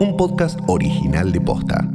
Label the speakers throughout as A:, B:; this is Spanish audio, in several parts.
A: un podcast original de Posta.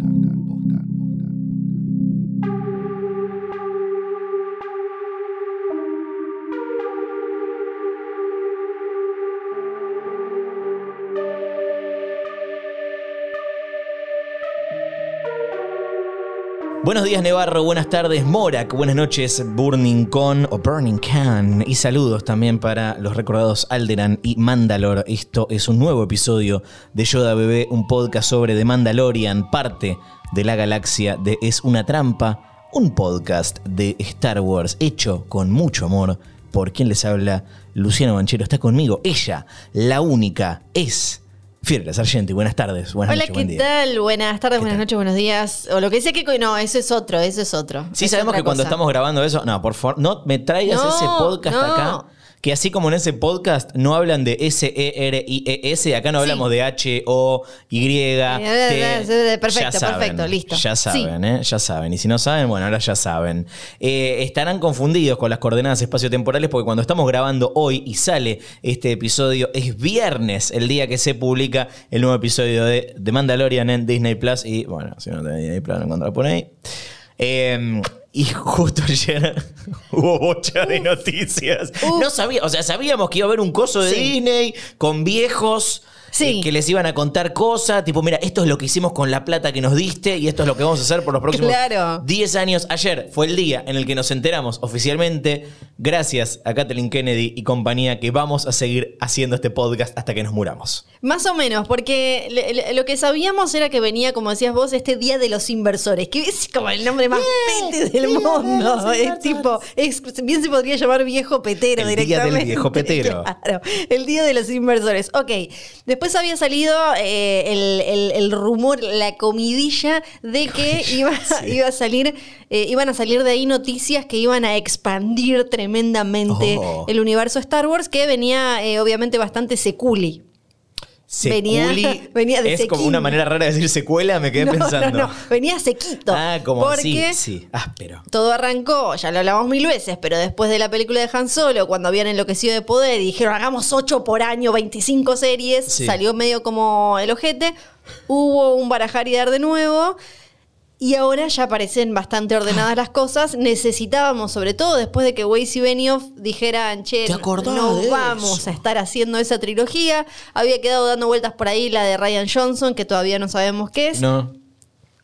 B: Buenos días Nevarro, buenas tardes Morak, buenas noches Burning Con o Burning Can y saludos también para los recordados Alderan y Mandalor. Esto es un nuevo episodio de Yoda Bebé, un podcast sobre The Mandalorian, parte de la galaxia de Es una trampa, un podcast de Star Wars hecho con mucho amor por quien les habla Luciano Banchero. Está conmigo, ella, la única, es... Fiera Sargenti, buenas tardes, buenas
C: Hola,
B: noches,
C: ¿qué tal? Buenas tardes, buenas
B: tal?
C: noches, buenos días. O lo que sea que. No, eso es otro, eso es otro.
B: Sí, sabemos que cuando estamos grabando eso, no, por favor, no me traigas
C: No,
B: ese podcast
C: no.
B: acá. Que así como en ese podcast no hablan de S-E-R-I-E-S, acá no
C: Sí.
B: hablamos de H-O-Y.
C: Eh, perfecto,
B: Ya saben,
C: perfecto, listo.
B: Ya
C: Sí.
B: saben, ¿eh? Ya saben. Y si no saben, bueno, ahora ya saben. Eh, estarán confundidos con las coordenadas espaciotemporales porque cuando estamos grabando hoy y sale este episodio, es viernes, el día que se publica el nuevo episodio de The Mandalorian en Disney Plus. Y bueno, si no tenés Disney Plus, no encontrás por ahí. Eh, y justo ayer hubo bocha de noticias. No sabía, o sea, sabíamos que iba a haber un coso de
C: Sí.
B: Disney con viejos.
C: Sí.
B: eh, que les iban a contar cosas, tipo, mira, esto es lo que hicimos con la plata que nos diste y esto es lo que vamos a hacer por los próximos
C: Claro.
B: 10 años. Ayer fue el día en el que nos enteramos oficialmente, gracias a Kathleen Kennedy y compañía, que vamos a seguir haciendo este podcast hasta que nos muramos.
C: Más o menos, porque le- le- lo que sabíamos era que venía, como decías vos, este Día de los Inversores, que es como el nombre más pete del mundo. Es tipo, es- bien se podría llamar viejo petero
B: El Día del
C: directamente.
B: Viejo Petero.
C: Claro, el Día de los Inversores. Ok, después había salido eh, el, el- el rumor, la comidilla de que iba, iba a salir, eh, iban a salir de ahí noticias que iban a expandir tremendamente
B: Oh.
C: el universo Star Wars, que venía eh, obviamente bastante seculi. Venía-
B: Seculi
C: venía de
B: es como una manera rara de decir secuela, me quedé
C: No,
B: pensando.
C: no, no, venía sequito.
B: Ah, como
C: porque
B: sí, sí, áspero.
C: todo arrancó, ya lo hablamos mil veces, pero después de la película de Han Solo, cuando habían enloquecido de poder y dijeron hagamos 8 por año, 25 series,
B: Sí.
C: salió medio como el ojete, hubo un barajar y dar de nuevo. Y ahora ya parecen bastante ordenadas las cosas. Necesitábamos, sobre todo después de que Weiss y Benioff dijeran, che,
B: ¿Te acordás
C: no vamos a estar haciendo esa trilogía. Había quedado dando vueltas por ahí la de Ryan Johnson, que todavía no sabemos qué es.
B: No.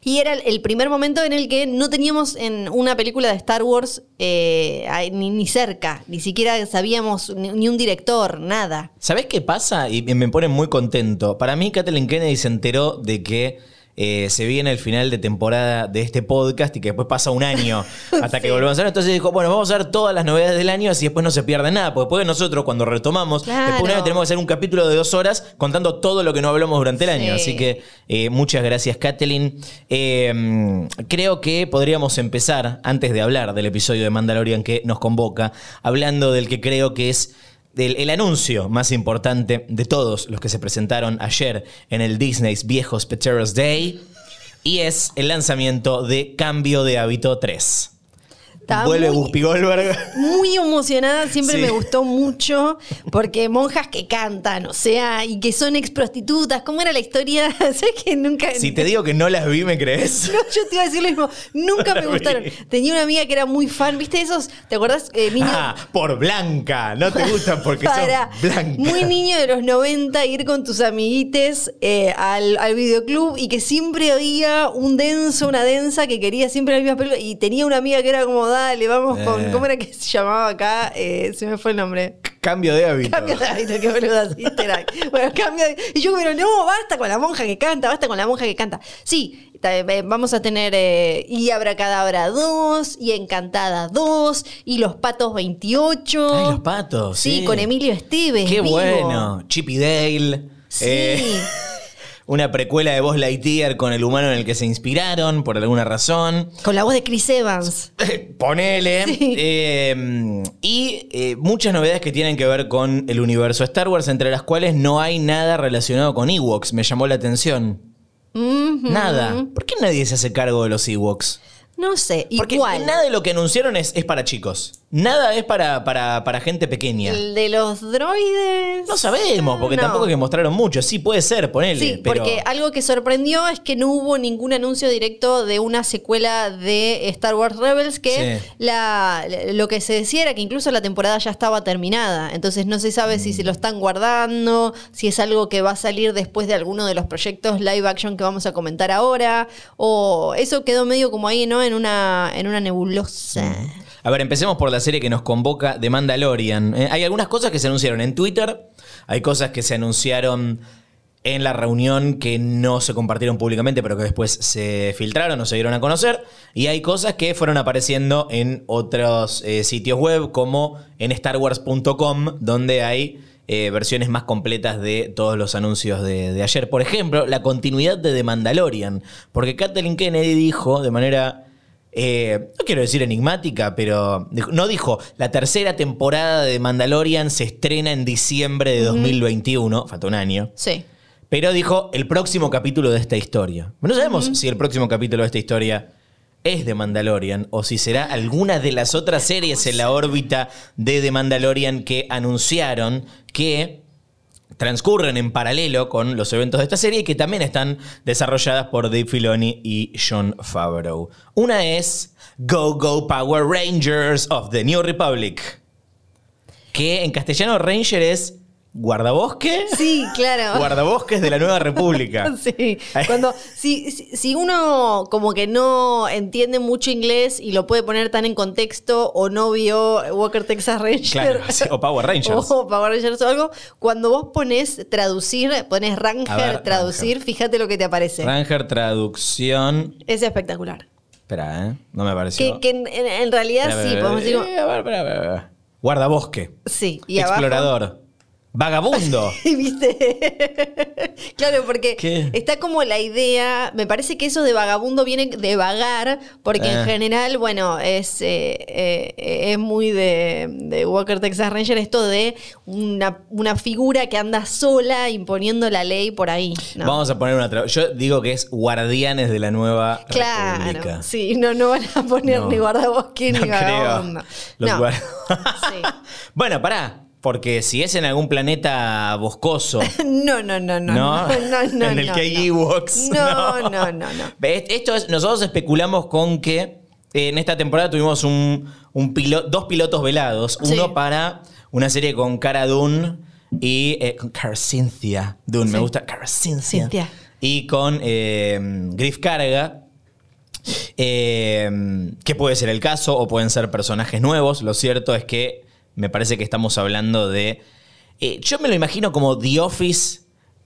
C: Y era el- primer momento en el que no teníamos en una película de Star Wars eh, ni, ni cerca, ni siquiera sabíamos ni, ni un director, nada.
B: ¿Sabés qué pasa? Y me pone muy contento. Para mí, Kathleen Kennedy se enteró de que eh, se viene el final de temporada de este podcast y que después pasa un año hasta que
C: Sí.
B: volvamos a ver. Entonces dijo, bueno, vamos a ver todas las novedades del año así después no se pierde nada. Porque después nosotros, cuando retomamos,
C: Claro.
B: después de un año tenemos que hacer un capítulo de dos horas contando todo lo que no hablamos durante el año.
C: Sí.
B: Así que eh, muchas gracias, Kathleen. Eh, creo que podríamos empezar, antes de hablar del episodio de Mandalorian que nos convoca, hablando del que creo que es el anuncio más importante de todos los que se presentaron ayer en el Disney's Viejos Peteros Day. Y es el lanzamiento de Cambio de Hábito 3.
C: Estaba
B: Vuelve
C: muy-
B: Goldberg.
C: Muy emocionada, siempre
B: Sí.
C: me gustó mucho, porque monjas que cantan, o sea, y que son ex prostitutas. ¿Cómo era la historia? ¿Sabes que nunca.?
B: Si te digo que no las vi, ¿me crees?
C: No, yo te iba a decir lo mismo. Nunca me
B: Vi.
C: gustaron. Tenía una amiga que era muy fan, ¿viste esos? ¿Te acordás? Eh, niño,
B: Ah, por blanca. No te gustan porque
C: para
B: son blancas.
C: muy niño de los 90 ir con tus amiguites eh, al, al videoclub y que siempre había un denso, una densa que quería siempre la misma película y tenía una amiga que era como, dale, vamos con,
B: Eh.
C: ¿cómo era que se llamaba acá? Eh, se me fue el nombre.
B: Cambio de hábito.
C: Cambio de hábito, qué boluda. Bueno, cambio de... Y yo, pero no, basta con la monja que canta, basta con la monja que canta. Sí, eh, vamos a tener eh, y Abracadabra 2, y Encantada 2, y Los Patos 28.
B: Ay, los patos.
C: Sí,
B: Sí,
C: con Emilio Esteves.
B: Qué
C: vivo.
B: bueno. Chip y Dale.
C: Sí.
B: Eh, una precuela de Buzz Lightyear con el humano en el que se inspiraron por alguna razón.
C: Con la voz de Chris Evans.
B: Ponele.
C: Sí.
B: Eh, y eh, muchas novedades que tienen que ver con el universo Star Wars, entre las cuales no hay nada relacionado con Ewoks. Me llamó la atención. Nada. ¿Por qué nadie se hace cargo de los Ewoks?
C: No sé,
B: Porque
C: igual.
B: nada de lo que anunciaron es, es para chicos. Nada es para, para, para gente pequeña.
C: El de los droides.
B: No sabemos, porque
C: No.
B: tampoco es que mostraron mucho. Sí, puede ser, ponele.
C: Sí,
B: pero
C: porque algo que sorprendió es que no hubo ningún anuncio directo de una secuela de Star Wars Rebels, que
B: Sí.
C: la, lo que se decía era que incluso la temporada ya estaba terminada. Entonces no se sabe si se
B: Mm.
C: lo están guardando, si es algo que va a salir después de alguno de los proyectos live action que vamos a comentar ahora, o eso quedó medio como ahí, ¿no? En una, en una nebulosa.
B: A ver, empecemos por la serie que nos convoca de Mandalorian. Eh, hay algunas cosas que se anunciaron en Twitter, hay cosas que se anunciaron en la reunión que no se compartieron públicamente, pero que después se filtraron o se dieron a conocer, y hay cosas que fueron apareciendo en otros eh, sitios web, como en starwars.com, donde hay eh, versiones más completas de todos los anuncios de, de ayer. Por ejemplo, la continuidad de The Mandalorian, porque Kathleen Kennedy dijo de manera eh, no quiero decir enigmática, pero dijo- no dijo, la tercera temporada de Mandalorian se estrena en diciembre de 2021, falta un año,
C: Sí.
B: pero dijo el próximo capítulo de esta historia. No sabemos si el próximo capítulo de esta historia es de Mandalorian o si será alguna de las otras series en la órbita de The Mandalorian que anunciaron que transcurren en paralelo con los eventos de esta serie y que también están desarrolladas por Dave Filoni y John Favreau. Una es Go Go Power Rangers of the New Republic, que en castellano Ranger es guardabosque.
C: Sí, claro.
B: Guardabosques de la Nueva República.
C: Sí, cuando si, si, uno como que no entiende mucho inglés y lo puede poner tan en contexto o no vio Walker Texas Ranger
B: Claro, o Power Rangers.
C: o Power Rangers o algo, cuando vos pones traducir, pones Ranger,
B: ver,
C: traducir,
B: Ranger.
C: fíjate lo que te aparece.
B: Ranger traducción.
C: Es espectacular.
B: Espera, ¿eh? No me pareció.
C: Que, que en, en- en realidad
B: Espera,
C: sí,
B: espera,
C: podemos decir...
B: eh, a ver, espera. Guardabosque.
C: Sí, y abajo-
B: Explorador. Vagabundo.
C: ¿Viste? claro, porque
B: ¿Qué?
C: está como la idea, me parece que eso de vagabundo viene de vagar, porque
B: Eh.
C: en general, bueno, es, eh, eh, es muy de, de Walker Texas Ranger esto de una, una figura que anda sola imponiendo la ley por ahí. ¿no?
B: Vamos a poner una Yo digo que es Guardianes de la Nueva
C: Claro,
B: República.
C: sí, no, no van a poner
B: No.
C: ni guardabosque
B: No
C: ni vagabundo.
B: Los
C: Sí.
B: bueno, pará. Porque si es en algún planeta boscoso,
C: No, no, no, no.
B: ¿no?
C: No, no,
B: en el
C: no,
B: que hay
C: no.
B: Ewoks.
C: No, no, no, no.
B: Esto es, nosotros especulamos con que eh, en esta temporada tuvimos un, un pilo- dos pilotos velados.
C: Sí.
B: Uno para una serie con Cara Dune y eh, con Cara Cynthia Dune. Me gusta Cara Cynthia.
C: Cynthia.
B: Y con eh, Griff Carga. eh, que puede ser el caso o pueden ser personajes nuevos. Lo cierto es que me parece que estamos hablando de. eh, yo me lo imagino como The Office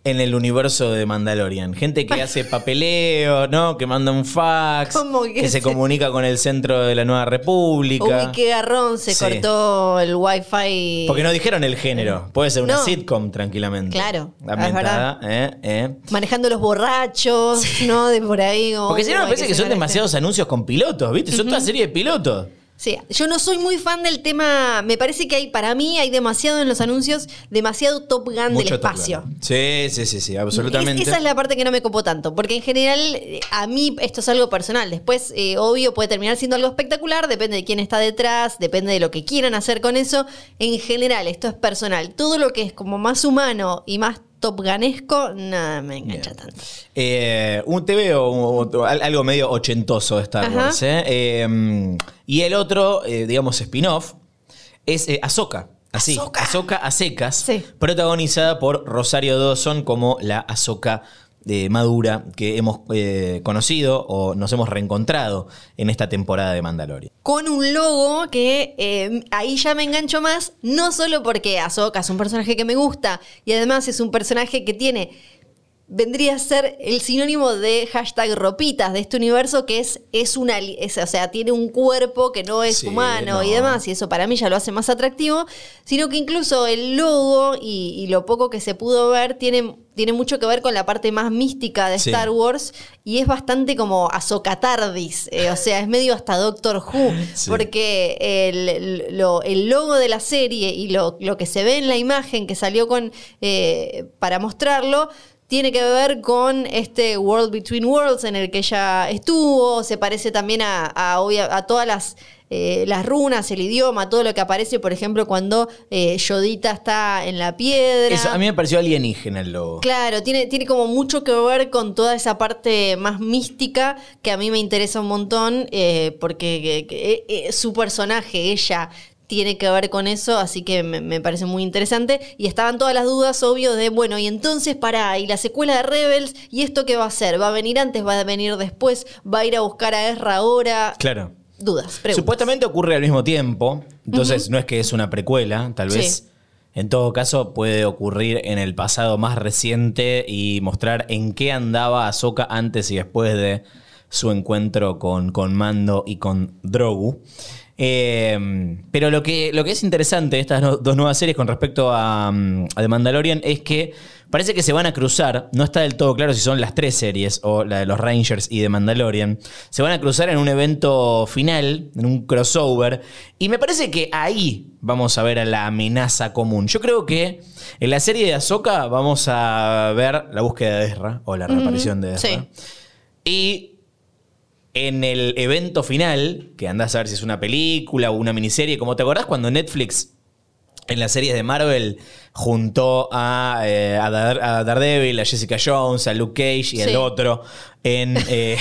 B: en el universo de Mandalorian. Gente que hace papeleo, ¿no? Que manda un fax, que,
C: que
B: se comunica con el centro de la Nueva República.
C: Uy, qué garrón, se
B: Sí.
C: cortó el wifi.
B: Porque no dijeron el género. Puede ser una
C: No.
B: sitcom tranquilamente.
C: Claro,
B: Ambientada, ¿eh? ¿eh?
C: Manejando los borrachos, ¿no? De por ahí. como,
B: Porque si no, me
C: "Uy,
B: parece que son demasiados anuncios con pilotos, ¿viste? Son toda serie de pilotos.
C: Este". Sí, yo no soy muy fan del tema. Me parece que hay, para mí, hay demasiado en los anuncios, demasiado Top Gun del
B: Mucho
C: espacio.
B: Gun. Sí, sí, sí, sí, absolutamente.
C: Es- esa es la parte que no me copó tanto, porque en general eh, a mí esto es algo personal. Después, eh, obvio, puede terminar siendo algo espectacular, depende de quién está detrás, depende de lo que quieran hacer con eso. En general, esto es personal. Todo lo que es como más humano y más top ganesco, nada me engancha tanto.
B: Eh, un TV o, o- al- algo medio ochentoso de Star
C: Ajá.
B: Wars. ¿eh? Eh, y el otro, eh, digamos, spin-off, es eh, Ahsoka. Así,
C: Ahsoka.
B: Ahsoka a secas,
C: Sí.
B: protagonizada por Rosario Dawson como la Ahsoka de madura que hemos eh, conocido o nos hemos reencontrado en esta temporada de Mandalorian.
C: Con un logo que eh, ahí ya me engancho más, no solo porque Ahsoka es un personaje que me gusta y además es un personaje que tiene vendría a ser el sinónimo de hashtag ropitas de este universo que es, es una, es- o sea, tiene un cuerpo que no es
B: Sí,
C: humano y demás, y eso para mí ya lo hace más atractivo, sino que incluso el logo y, y lo poco que se pudo ver tiene, tiene mucho que ver con la parte más mística de
B: Sí.
C: Star Wars y es bastante como Azokatardis, eh, o sea, es medio hasta Doctor Who,
B: Sí.
C: porque el, lo- el logo de la serie y lo, lo que se ve en la imagen que salió con eh, para mostrarlo tiene que ver con este World Between Worlds en el que ella estuvo, se parece también a, a, obvia- a todas las, eh, las runas, el idioma, todo lo que aparece, por ejemplo, cuando eh, Yodita está en la piedra.
B: Eso, a mí me pareció alienígena el logo.
C: Claro, tiene, tiene como mucho que ver con toda esa parte más mística que a mí me interesa un montón, eh, porque que- que, eh, su personaje, ella, tiene que ver con eso, así que me, me parece muy interesante. Y estaban todas las dudas, obvio, de, bueno, y entonces para, y la secuela de Rebels, ¿y esto qué va a ser? ¿Va a venir antes? ¿Va a venir después? ¿Va a ir a buscar a Ezra ahora?
B: Claro.
C: Dudas, preguntas.
B: Supuestamente ocurre al mismo tiempo, entonces no es que es una precuela, tal vez.
C: Sí.
B: En todo caso, puede ocurrir en el pasado más reciente y mostrar en qué andaba Ahsoka antes y después de su encuentro con, con Mando y con Drogu. Eh, pero lo que, lo que es interesante de estas no- dos nuevas series con respecto a, mm, a The Mandalorian es que parece que se van a cruzar. No está del todo claro si son las tres series o la de los Rangers y The Mandalorian. Se van a cruzar en un evento final, en un crossover. Y me parece que ahí vamos a ver a la amenaza común. Yo creo que en la serie de Ahsoka vamos a ver la búsqueda de Ezra o la reaparición de Ezra.
C: Sí.
B: Y en el evento final, que andás a ver si es una película o una miniserie, como te acordás cuando Netflix en las series de Marvel juntó a, eh, a, Dar- a Daredevil, a Jessica Jones, a Luke Cage y
C: Sí.
B: al otro en... eh,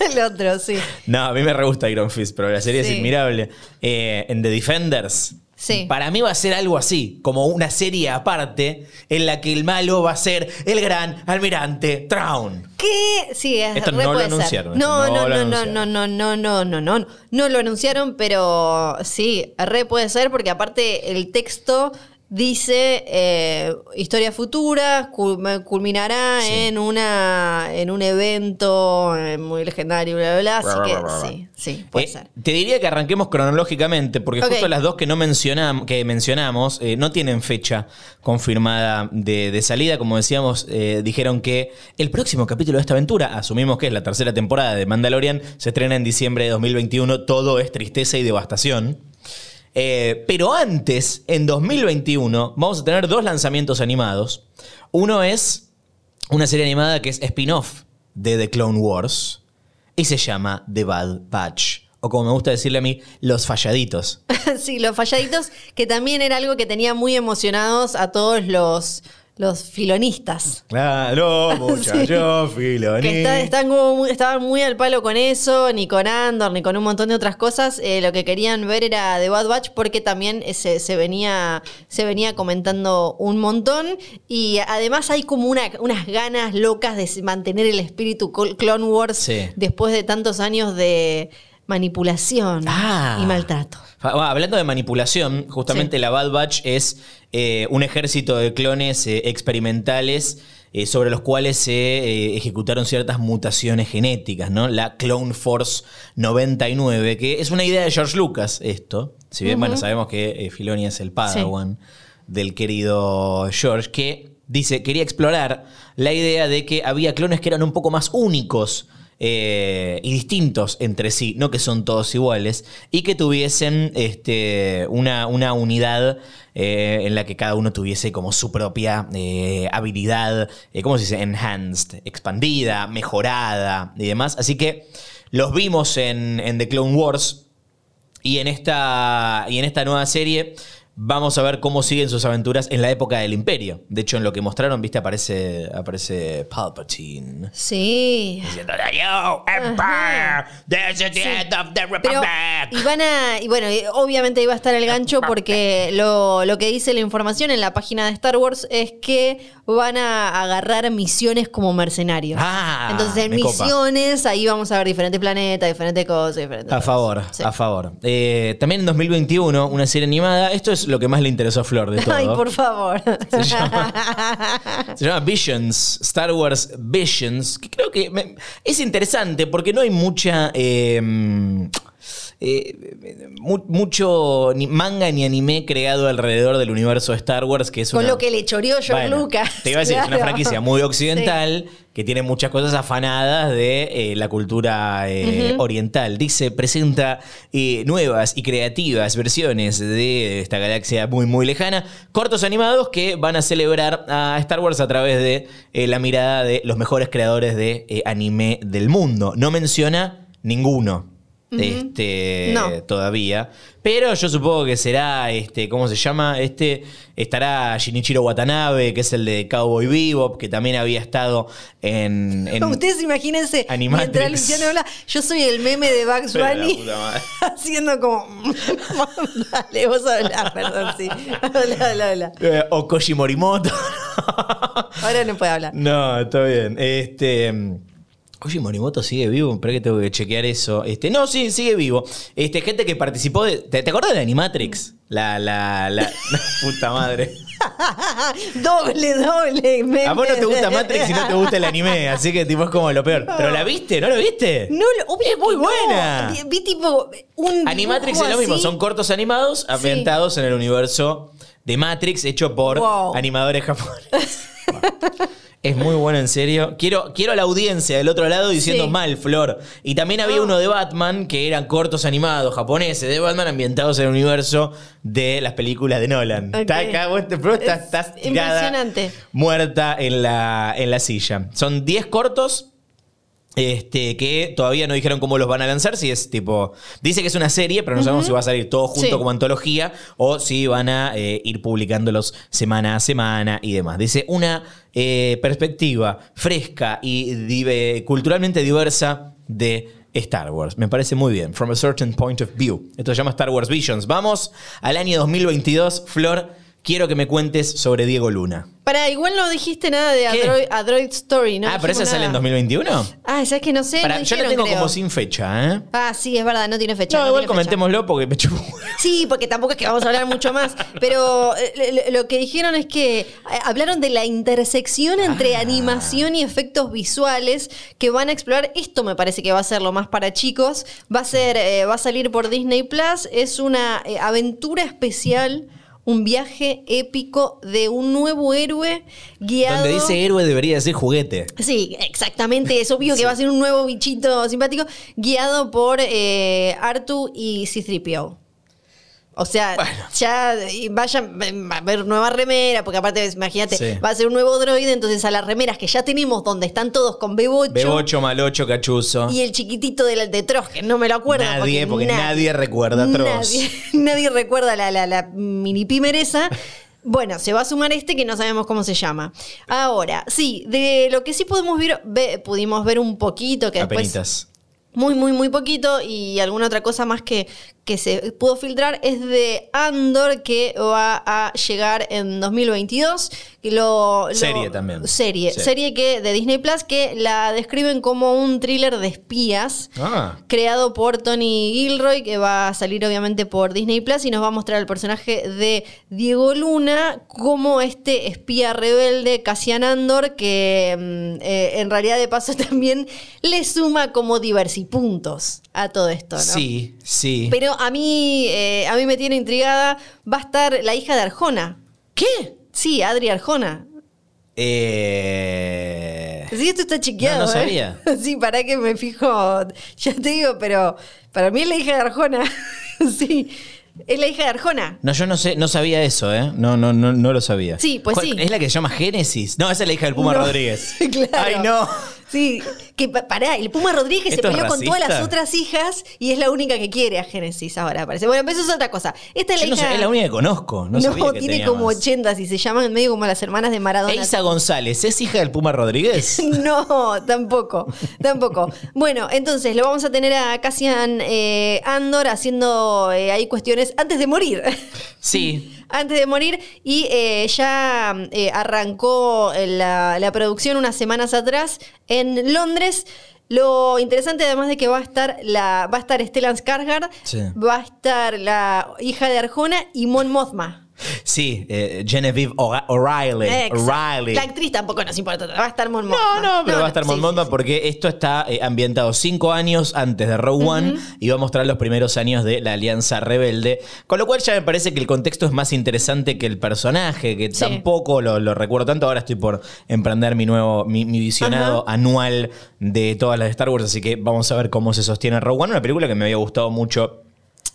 C: El otro, sí.
B: no, a mí me re gusta Iron Fist, pero la serie
C: Sí.
B: es admirable. Eh, en The Defenders.
C: Sí.
B: Para mí va a ser algo así, como una serie aparte en la que el malo va a ser el gran almirante Traun.
C: ¿Qué? Sí, es
B: Esto
C: re
B: no lo
C: ser.
B: anunciaron,
C: No,
B: no
C: no, no, no, no, no, no, no, no. No lo anunciaron, pero sí, re puede ser porque aparte el texto dice eh, historia futura, cul- culminará
B: Sí.
C: en una en un evento eh, muy legendario, bla, bla, bla. Así que sí, sí, puede
B: Eh,
C: ser.
B: Te diría que arranquemos cronológicamente, porque justo las dos que no mencionam- que mencionamos eh, no tienen fecha confirmada de, de salida. Como decíamos, dijeron que el próximo capítulo de esta aventura, asumimos que es la tercera temporada de Mandalorian, se estrena en diciembre de 2021. Todo es tristeza y devastación. Eh, pero antes, en 2021, vamos a tener dos lanzamientos animados. Uno es una serie animada que es spin-off de The Clone Wars y se llama The Bad Batch. O como me gusta decirle a mí, Los Falladitos.
C: sí, los falladitos, que también era algo que tenía muy emocionados a todos los, los filonistas.
B: Claro, muchachos, filoní.
C: Que está- están como muy- estaban muy al palo con eso, ni con Andor, ni con un montón de otras cosas. Eh, lo que querían ver era The Bad Batch porque también eh, se, se venía, se venía comentando un montón. Y además hay como una- unas ganas locas de mantener el espíritu Clone Wars
B: Sí.
C: después de tantos años de manipulación
B: Ah.
C: y maltrato.
B: Hablando de manipulación, justamente
C: Sí.
B: la Bad Batch es eh, un ejército de clones eh, experimentales eh, sobre los cuales se ejecutaron ciertas mutaciones genéticas, ¿no? La Clone Force 99, que es una idea de George Lucas, esto. Si bien, bueno, sabemos que Filoni es el padawan del querido George, que dice, quería explorar la idea de que había clones que eran un poco más únicos eh, y distintos entre sí, no que son todos iguales, y que tuviesen este, una, una unidad eh, en la que cada uno tuviese como su propia eh, habilidad, ¿cómo se dice? Enhanced, expandida, mejorada y demás. Así que los vimos en, en The Clone Wars y en, esta, y en esta nueva serie vamos a ver cómo siguen sus aventuras en la época del Imperio. De hecho, en lo que mostraron, viste, aparece, aparece Palpatine.
C: Sí.
B: Diciendo, Yo, Empire, there's the end of the
C: Pero,
B: Republic.
C: y van a, y bueno, obviamente iba a estar el gancho porque lo, lo que dice la información en la página de Star Wars es que van a agarrar misiones como mercenarios.
B: Ah,
C: Entonces, en
B: copa.
C: misiones, ahí vamos a ver diferentes planetas, diferentes cosas, diferentes
B: A
C: cosas.
B: favor,
C: Sí.
B: a favor. Eh, también en 2021, una serie animada. Esto es lo que más le interesó a Flor de todo.
C: Ay, por favor.
B: Se llama, se llama Visions, Star Wars Visions, que creo que me- es interesante porque no hay mucha... eh, eh, mu- mucho ni manga ni anime creado alrededor del universo de Star Wars, que es
C: Con
B: una-
C: lo que le choreó George
B: Bueno,
C: Lucas.
B: Te iba a decir, es una franquicia muy occidental que tiene muchas cosas afanadas de eh, la cultura eh, oriental. Dice, presenta eh, nuevas y creativas versiones de esta galaxia muy, muy lejana. Cortos animados que van a celebrar a Star Wars a través de la mirada de los mejores creadores de anime del mundo. No menciona ninguno. Este
C: No.
B: todavía. Pero yo supongo que será, este, ¿cómo se llama? Este estará Shinichiro Watanabe, que es el de Cowboy Bebop, que también había estado en. en-
C: Ustedes imagínense,
B: Animatrix.
C: mientras Luciano habla, yo soy el meme de Bugs Bunny haciendo como. Dale, vos hablá, perdón, sí. Habla, habla, habla.
B: eh, o Koji Morimoto.
C: Ahora no puede hablar.
B: no, está bien. Este. Koji Morimoto sigue vivo, pero que tengo que chequear eso. Este, no, sí, sigue vivo. Este, gente que participó de. ¿Te, te acuerdas de Animatrix? La, la, la. puta madre.
C: doble, doble. meme.
B: A vos no te gusta Matrix y no te gusta el anime, así que tipo es como lo peor. ¿Pero la viste? ¿No lo viste?
C: No, lo- obvio
B: Es muy
C: no.
B: buena.
C: Vi, tipo un.
B: Animatrix es lo mismo, son cortos animados ambientados en el universo de Matrix, hecho por
C: Wow.
B: animadores japoneses. Es muy bueno, en serio. Quiero, quiero a la audiencia del otro lado diciendo
C: Sí.
B: mal, Flor. Y también había
C: Ah.
B: uno de Batman que eran cortos animados japoneses de Batman ambientados en el universo de las películas de Nolan. Está acá, vos te- estás,
C: Es
B: estás tirada, muerta en la, en la silla. Son 10 cortos este, que todavía no dijeron cómo los van a lanzar, si es tipo... Dice que es una serie, pero no sabemos si va a salir todo junto
C: Sí.
B: como antología o si van a eh, ir publicándolos semana a semana y demás. Dice una eh, perspectiva fresca y dive- culturalmente diversa de Star Wars. Me parece muy bien. From a certain point of view. Esto se llama Star Wars Visions. Vamos al año 2022. Flor, quiero que me cuentes sobre Diego Luna.
C: Para, igual no dijiste nada de. Android, Android Story, ¿no?
B: ah, pero esa sale en
C: nada.
B: 2021.
C: Ah, ¿sabes que no sé?
B: Pará,
C: no
B: yo la tengo
C: creo.
B: como sin fecha, ¿eh?
C: Ah, sí, es verdad, no tiene fecha.
B: No,
C: no
B: igual
C: fecha.
B: comentémoslo porque me chupo.
C: Sí, porque tampoco es que vamos a hablar mucho más. Pero eh, lo- que dijeron es que eh, hablaron de la intersección entre
B: Ah.
C: animación y efectos visuales que van a explorar. Esto me parece que va a ser lo más para chicos. Va a ser, eh, va a salir por Disney Plus. Es una eh, aventura especial. Un viaje épico de un nuevo héroe guiado.
B: Donde dice héroe debería decir juguete.
C: Sí, exactamente. Es obvio que va a ser un nuevo bichito simpático guiado por eh, Artu y C-3PO. O sea,
B: Bueno.
C: ya vayan, va a haber nueva remera, porque aparte, imagínate,
B: Sí.
C: va a ser un nuevo droide, entonces a las remeras que ya tenemos, donde están todos con B8,
B: Bebocho, malocho, cachuzo.
C: y el chiquitito del de Tross, que no me lo acuerdo.
B: Nadie, porque nadie recuerda a Tross.
C: Nadie, nadie recuerda la, la, la mini pimeresa. Bueno, se va a sumar este que no sabemos cómo se llama. Ahora, sí, de lo que sí podemos ver, ve- pudimos ver un poquito, que después
B: Apenitas.
C: muy, muy, muy poquito y alguna otra cosa más que, que se pudo filtrar es de Andor que va a llegar en 2022. que Lo, lo-
B: Serie también.
C: Serie,
B: Sí.
C: serie que, de Disney Plus que la describen como un thriller de espías
B: Ah.
C: creado por Tony Gilroy, que va a salir obviamente por Disney Plus y nos va a mostrar el personaje de Diego Luna como este espía rebelde, Cassian Andor, que mm, eh, en realidad de paso también le suma como diversipuntos a todo esto, ¿no?
B: Sí, sí.
C: Pero a mí, eh, a mí me tiene intrigada, va a estar la hija de Arjona.
B: ¿Qué?
C: Sí, Adri Arjona.
B: Eh...
C: Sí, esto está chequeado.
B: No, no
C: ¿eh?
B: sabía.
C: Sí, para que me fijo. Ya te digo, pero para mí es la hija de Arjona. sí, es la hija de Arjona.
B: No, yo no sé, no sabía eso, ¿eh? No, no, no, no lo sabía.
C: Sí, pues
B: ¿Cuál-
C: sí.
B: ¿Es la que se llama Génesis? No, esa es la hija del Puma
C: No,
B: Rodríguez.
C: claro.
B: Ay, no.
C: Sí, que pa- pará, el Puma Rodríguez se
B: ¿Esto es
C: peleó con todas las otras hijas y es la única que quiere a Génesis ahora, parece. Bueno, pero eso es otra cosa. Esta es la
B: Yo no
C: hija.
B: sé, es la única que conozco. No, sabía que
C: tiene
B: tenía
C: como
B: más.
C: 80 y se llaman medio como las hermanas de Maradona.
B: Eisa González, ¿es hija del Puma Rodríguez?
C: No, tampoco, tampoco. Bueno, entonces lo vamos a tener a Cassian eh, Andor haciendo eh, ahí cuestiones antes de morir.
B: Sí.
C: Antes de morir y eh, ya eh, arrancó la, la producción unas semanas atrás en Londres. Lo interesante además de que va a estar la va a estar Stellan Skarsgård,
B: Sí.
C: va a estar la hija de Arjona y Mon Mothma.
B: Sí, eh, Genevieve O'Reilly.
C: La actriz tampoco nos importa, va a estar Mon
B: No, no, pero va a estar Mon
C: sí,
B: porque esto está eh, ambientado cinco años antes de Rogue One y va a mostrar los primeros años de la Alianza Rebelde. Con lo cual ya me parece que el contexto es más interesante que el personaje, que
C: Sí.
B: tampoco lo, lo recuerdo tanto. Ahora estoy por emprender mi nuevo, mi, mi visionado anual de todas las de Star Wars, así que vamos a ver camos se sostiene Rogue One, una película que me había gustado mucho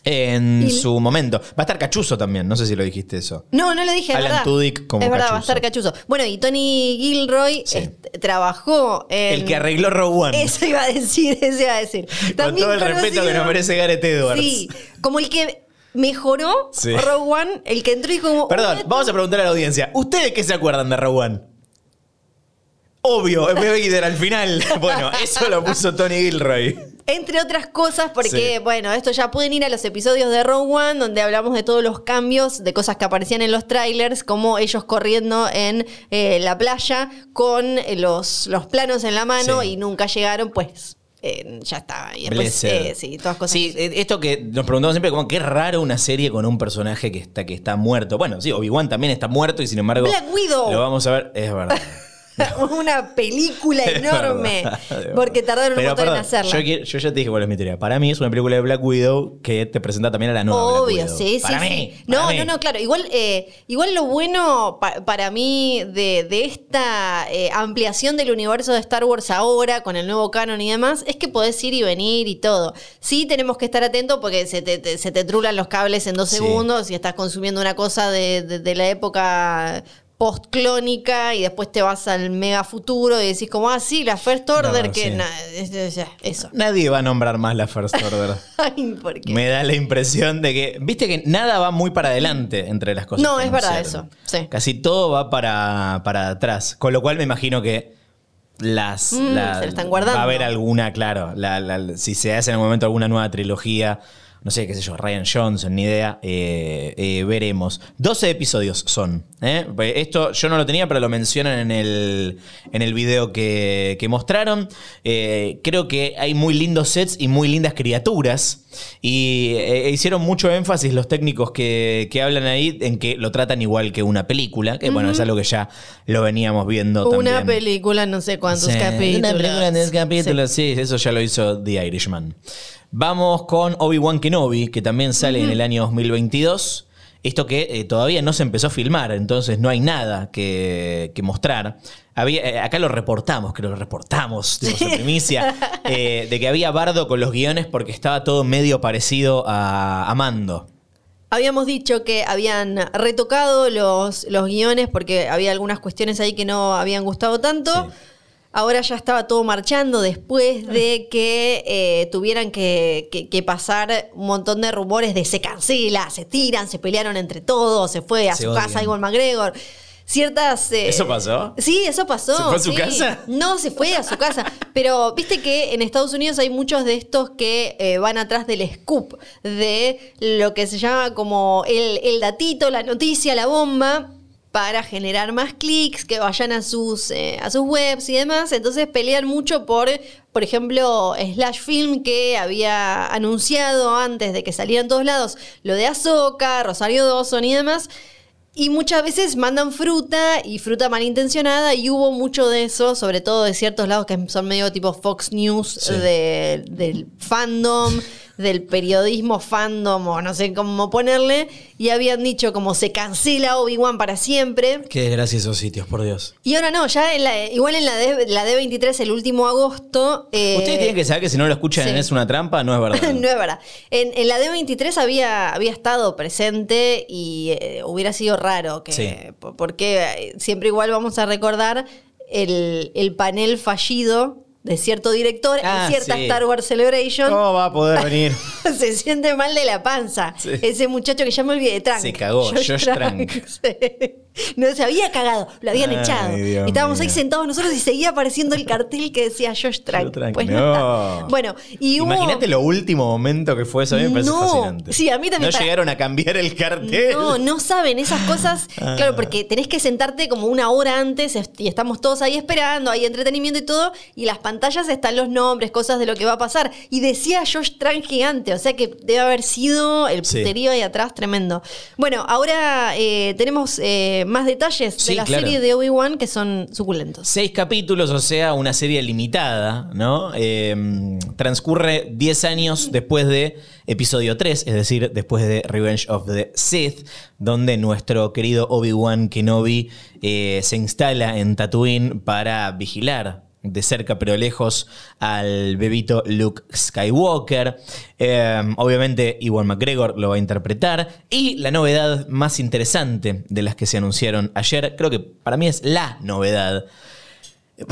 B: en
C: Y-
B: su momento. Va a estar Cachuzo también, no sé si lo dijiste eso.
C: No, no lo dije,
B: Alan
C: verdad.
B: Tudyk como
C: Es verdad, va a estar cachuzo. Bueno, y Tony Gilroy
B: Sí.
C: est- trabajó en...
B: El que arregló Rogue One.
C: Eso iba a decir, eso iba a decir.
B: Con todo el respeto que nos merece Gareth Edwards.
C: Sí, como el que mejoró
B: Sí.
C: Rogue One, el que entró y como...
B: Perdón,
C: "Oh,
B: vamos a preguntar a la audiencia. ¿Ustedes qué se acuerdan de Rogue One? Obvio, F. Vader al final. Bueno, eso lo puso Tony Gilroy.
C: Entre otras cosas, porque,
B: Sí.
C: bueno, esto ya pueden ir a los episodios de Rogue One, donde hablamos de todos los cambios, de cosas que aparecían en los trailers, como ellos corriendo en eh, la playa con eh, los, los planos en la mano
B: Sí.
C: y nunca llegaron, pues eh, ya está. Y después, eh, sí, todas cosas.
B: Sí, esto que nos preguntamos siempre, como qué raro una serie con un personaje que está, que está muerto. Bueno, sí, Obi-Wan también está muerto y sin embargo.
C: Black Widow.
B: Lo vamos a ver, es verdad.
C: Una película enorme,
B: verdad,
C: porque tardaron un
B: Pero,
C: montón
B: perdón,
C: en hacerla.
B: Yo, quiero- yo ya te dije cuál es mi teoría. Para mí es una película de Black Widow que te presenta también a la nueva Black
C: Obvio,
B: Widow.
C: sí,
B: Para
C: sí,
B: mí,
C: sí.
B: para
C: No,
B: mí.
C: no, no, claro. Igual, eh, igual lo bueno pa- para mí de, de esta eh, ampliación del universo de Star Wars ahora, con el nuevo canon y demás, es que podés ir y venir y todo. Sí tenemos que estar atentos porque se te, te- se te trulan los cables en dos
B: Sí.
C: segundos y estás consumiendo una cosa de, de- de la época postclónica y después te vas al mega futuro y decís como, ah, sí, la First Order,
B: No,
C: que
B: sí.
C: na- eso.
B: Nadie va a nombrar más la First Order.
C: Ay, ¿por qué?
B: Me da la impresión de que, viste que nada va muy para adelante entre las cosas.
C: No, es verdad eso, sí.
B: Casi todo va para, para atrás. Con lo cual me imagino que las.
C: Mm,
B: la-
C: se están guardando.
B: Va a haber alguna, claro. la- la- si se hace en algún momento alguna nueva trilogía. No sé, qué sé yo, Ryan Johnson, ni idea. eh, eh, veremos. 12 episodios son. ¿eh? Esto yo no lo tenía, pero lo mencionan en el, en el video que, que mostraron. Creo que hay muy lindos sets y muy lindas criaturas. Y hicieron mucho énfasis los técnicos que, que hablan ahí en que lo tratan igual que una película. Que bueno, es algo que ya lo veníamos viendo
C: Una
B: también.
C: película, no sé cuántos
B: Sí,
C: capítulos.
B: Una película en 10 capítulos, sí. eso ya lo hizo The Irishman. Vamos con Obi-Wan Kenobi, que también sale en el año 2022. Esto que eh, todavía no se empezó a filmar, entonces no hay nada que, que mostrar. Había, eh, acá lo reportamos, que lo reportamos, en primicia, eh, de que había bardo con los guiones porque estaba todo medio parecido a, a Mando.
C: Habíamos dicho que habían retocado los, los guiones porque había algunas cuestiones ahí que no habían gustado tanto.
B: Sí.
C: Ahora ya estaba todo marchando después de que eh, tuvieran que, que- que pasar un montón de rumores de se cancela, se tiran, se pelearon entre todos, se fue a
B: Se
C: su
B: odian.
C: casa Iwan McGregor. Ciertas. eh,
B: ¿Eso pasó?
C: Sí, eso pasó.
B: ¿Se fue a su
C: sí.
B: casa?
C: No, se fue a su casa. Pero viste que en Estados Unidos hay muchos de estos que eh, van atrás del scoop, de lo que se llama como el, el datito, la noticia, la bomba para generar más clics, que vayan a sus, eh, a sus webs y demás. Entonces pelean mucho por, por ejemplo, Slash Film, que había anunciado antes de que saliera en todos lados lo de Ahsoka, Rosario Dawson y demás. Y muchas veces mandan fruta y fruta malintencionada y hubo mucho de eso, sobre todo de ciertos lados que son medio tipo Fox News
B: Sí.
C: de- del fandom, del periodismo fandom o no sé cómo ponerle. Y habían dicho como se cancela Obi-Wan para siempre.
B: Qué desgracia esos sitios, por Dios.
C: Y ahora no, ya en la- igual en la, D, la D23 el último agosto... eh,
B: Ustedes tienen que saber que si no lo escuchan
C: sí.
B: Es una trampa, no es verdad.
C: no es verdad. En, en la D23 había, había estado presente y eh, hubiera sido raro que.
B: Sí.
C: po- Porque siempre igual vamos a recordar el, el panel fallido de cierto director
B: Ah,
C: en cierta
B: sí.
C: Star Wars Celebration.
B: ¿Cómo va a poder venir?
C: Se siente mal de la panza.
B: Sí.
C: Ese muchacho que ya me olvidé, Trank.
B: Se cagó, Josh Trank.
C: Sí. No se había cagado, lo habían
B: Ay,
C: echado.
B: Dios
C: Estábamos ahí sentados nosotros y seguía apareciendo el cartel que decía Josh Trank.
B: Trank,
C: Pues no.
B: no.
C: está. Bueno, y hubo-
B: Imagínate lo último momento que fue eso, a mí me parece
C: No.
B: fascinante.
C: Sí, a mí también
B: No
C: para-
B: llegaron a cambiar el cartel.
C: No, no saben esas cosas.
B: Ah.
C: Claro, porque tenés que sentarte como una hora antes y estamos todos ahí esperando, hay entretenimiento y todo, y las pantallas están los nombres, cosas de lo que va a pasar. Y decía Josh Trank gigante, o sea que debe haber sido el
B: Sí.
C: puterío ahí atrás tremendo. Bueno, ahora eh, tenemos eh, más detalles
B: Sí,
C: de la
B: claro.
C: serie de Obi-Wan que son suculentos.
B: Seis capítulos, o sea, una serie limitada, ¿no? Eh, transcurre 10 años después de episodio 3, es decir, después de Revenge of the Sith, donde nuestro querido Obi-Wan Kenobi eh, se instala en Tatooine para vigilar de cerca pero lejos al bebito Luke Skywalker. Eh, obviamente Iwan McGregor lo va a interpretar. Y la novedad más interesante de las que se anunciaron ayer, creo que para mí es la novedad.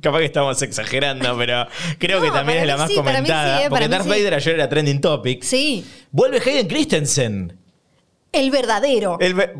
B: Capaz que estamos exagerando, pero creo que también es la más
C: sí, sí,
B: comentada.
C: eh,
B: porque Darth
C: sí.
B: Vader ayer era trending topic.
C: Sí,
B: Vuelve Hayden Christensen.
C: el verdadero.
B: El ve-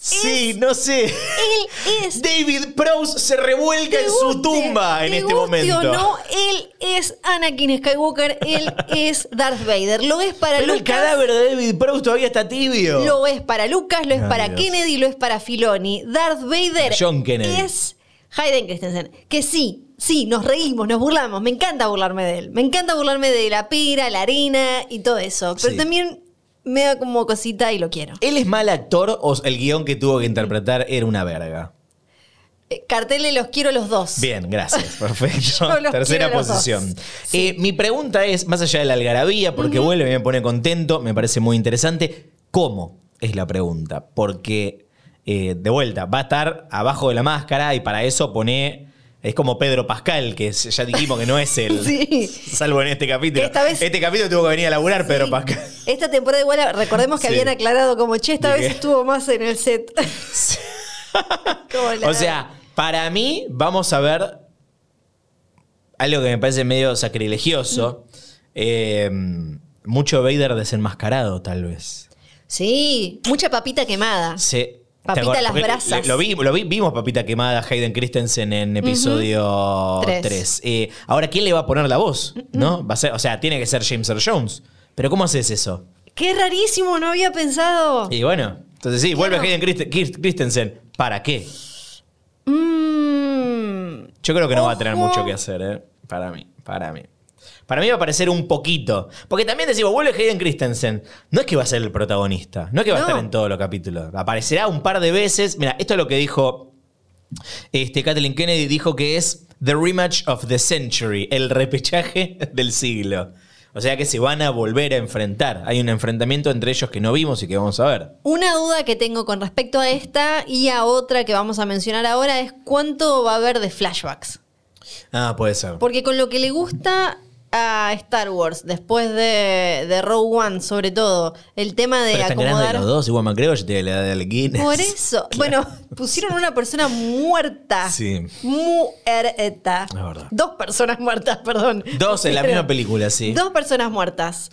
B: sí, no sé.
C: Él es
B: David Prowse se revuelca en su tumba en
C: te
B: este momento.
C: O no, él es Anakin Skywalker, él es Darth Vader. Lo es para
B: Pero el cadáver de David Prowse todavía está tibio.
C: Lo es para Lucas, lo es
B: Ay,
C: para
B: Dios.
C: Kennedy, lo es para Filoni. Darth Vader
B: John Kennedy.
C: es Hayden Christensen. Que sí, sí, nos reímos, nos burlamos. Me encanta burlarme de él. Me encanta burlarme de la pira, la arena y todo eso. Pero
B: Sí.
C: también me da como cosita y lo quiero.
B: ¿Él es mal actor o el guion que tuvo que interpretar era una verga?
C: Eh, Carteles los quiero los dos.
B: Bien, gracias. Perfecto.
C: Yo los
B: Tercera
C: quiero a los
B: posición.
C: dos.
B: Eh, mi pregunta es, más allá de la algarabía, porque vuelve y me pone contento, me parece muy interesante, ¿cómo? Es la pregunta. Porque, eh, de vuelta, va a estar abajo de la máscara y para eso pone... Es como Pedro Pascal, que es- ya dijimos que no es él.
C: Sí.
B: Salvo en este capítulo.
C: Esta vez-
B: Este capítulo tuvo que venir a laburar Pedro. Pascal.
C: Esta temporada igual, recordemos que
B: Sí.
C: habían aclarado como, che, esta
B: ¿De
C: vez estuvo más en el set. Como la-
B: O sea, para mí vamos a ver algo que me parece medio sacrilegioso. Eh, mucho Vader desenmascarado, tal vez.
C: Sí, mucha papita quemada.
B: Sí.
C: Papita las brasas.
B: Lo, vi, lo vi- vimos Papita Quemada, Hayden Christensen en episodio
C: Tres.
B: 3. ahora, ¿quién le va a poner la voz? ¿No? Va a ser, o sea, tiene que ser James Earl Jones. Pero ¿cómo haces eso?
C: Qué rarísimo, no había pensado.
B: Y bueno, entonces sí, vuelve. Hayden Christ- Christ- Christensen. ¿Para qué?
C: Mm,
B: Yo creo que no va a tener mucho que hacer, ¿eh? Para mí, para mí. Para mí va a parecer un poquito. Porque también decimos, vuelve Hayden Christensen. No es que va a ser el protagonista. No es que va
C: No.
B: a estar en todos los capítulos. Aparecerá un par de veces. Mira, esto es lo que dijo este, Kathleen Kennedy. Dijo que es The Rematch of the Century. El repechaje del siglo. O sea que se van a volver a enfrentar. Hay un enfrentamiento entre ellos que no vimos y que vamos a ver.
C: Una duda que tengo con respecto a esta y a otra que vamos a mencionar ahora es cuánto va a haber de flashbacks.
B: Ah, puede ser.
C: Porque con lo que le gusta a Star Wars, después de, de Rogue One, sobre todo, el tema de
B: Pero están
C: acomodar.
B: los dos. Igual McGregor ya tiene la edad de Guinness.
C: Por eso. Bueno, pusieron una persona muerta.
B: Sí.
C: Muerta.
B: Es verdad.
C: Dos personas muertas, perdón.
B: Dos en la
C: Pusieron
B: misma película, sí.
C: Dos personas muertas.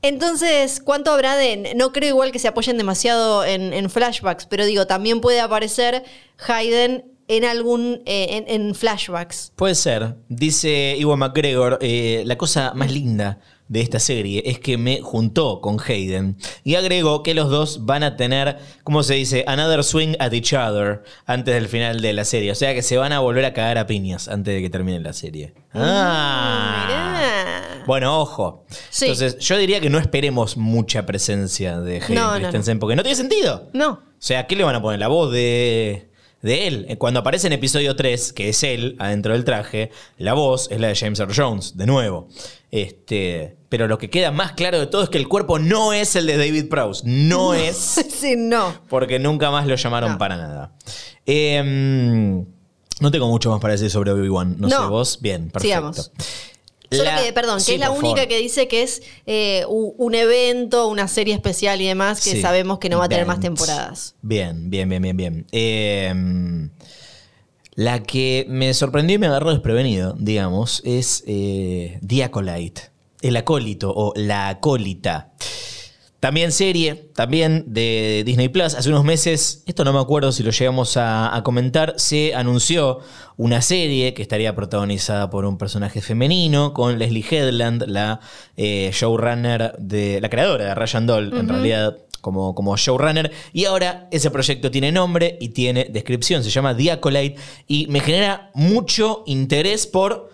C: Entonces, ¿cuánto habrá de.? No creo igual que se apoyen demasiado en, en flashbacks, pero digo, también puede aparecer Hayden en algún. eh, en, en flashbacks.
B: Puede ser. Dice Iwan McGregor, eh, la cosa más linda de esta serie es que me juntó con Hayden y agregó que los dos van a tener, ¿cómo se dice? Another swing at each other antes del final de la serie. O sea que se van a volver a cagar a piñas antes de que termine la serie. Ah.
C: Mirá.
B: Bueno, ojo.
C: Sí.
B: Entonces, yo diría que no esperemos mucha presencia de Hayden
C: No, no,
B: Christensen porque no tiene sentido.
C: No.
B: O sea, ¿qué le van a poner? La voz de, de él. Eh, Cuando aparece en episodio 3, que es él adentro del traje, la voz es la de James Earl Jones, de nuevo. Este, pero lo que queda más claro de todo es que el cuerpo no es el de David Prowse. No es.
C: sí, no.
B: Porque nunca más lo llamaron
C: No.
B: para nada. Em, no tengo mucho más para decir sobre Obi-Wan. No, sé, vos. Bien, perfecto.
C: Sigamos. Solo
B: La-
C: que, perdón,
B: Sí,
C: que es la única
B: favor.
C: que dice que es eh, un evento, una serie especial y demás, que
B: Sí.
C: sabemos que no va a tener más temporadas.
B: Bien, bien, bien, bien, bien. Eh, la que me sorprendió y me agarró desprevenido, digamos, es eh, The Acolyte, el acólito o la acólita. También serie, también de Disney Plus. Hace unos meses, esto no me acuerdo si lo llegamos a, a comentar, se anunció una serie que estaría protagonizada por un personaje femenino con Leslie Headland, la eh, showrunner de. la creadora de Ryan Doll, en realidad. Como, como showrunner. Y ahora ese proyecto tiene nombre y tiene descripción. Se llama The Acolyte. Y me genera mucho interés por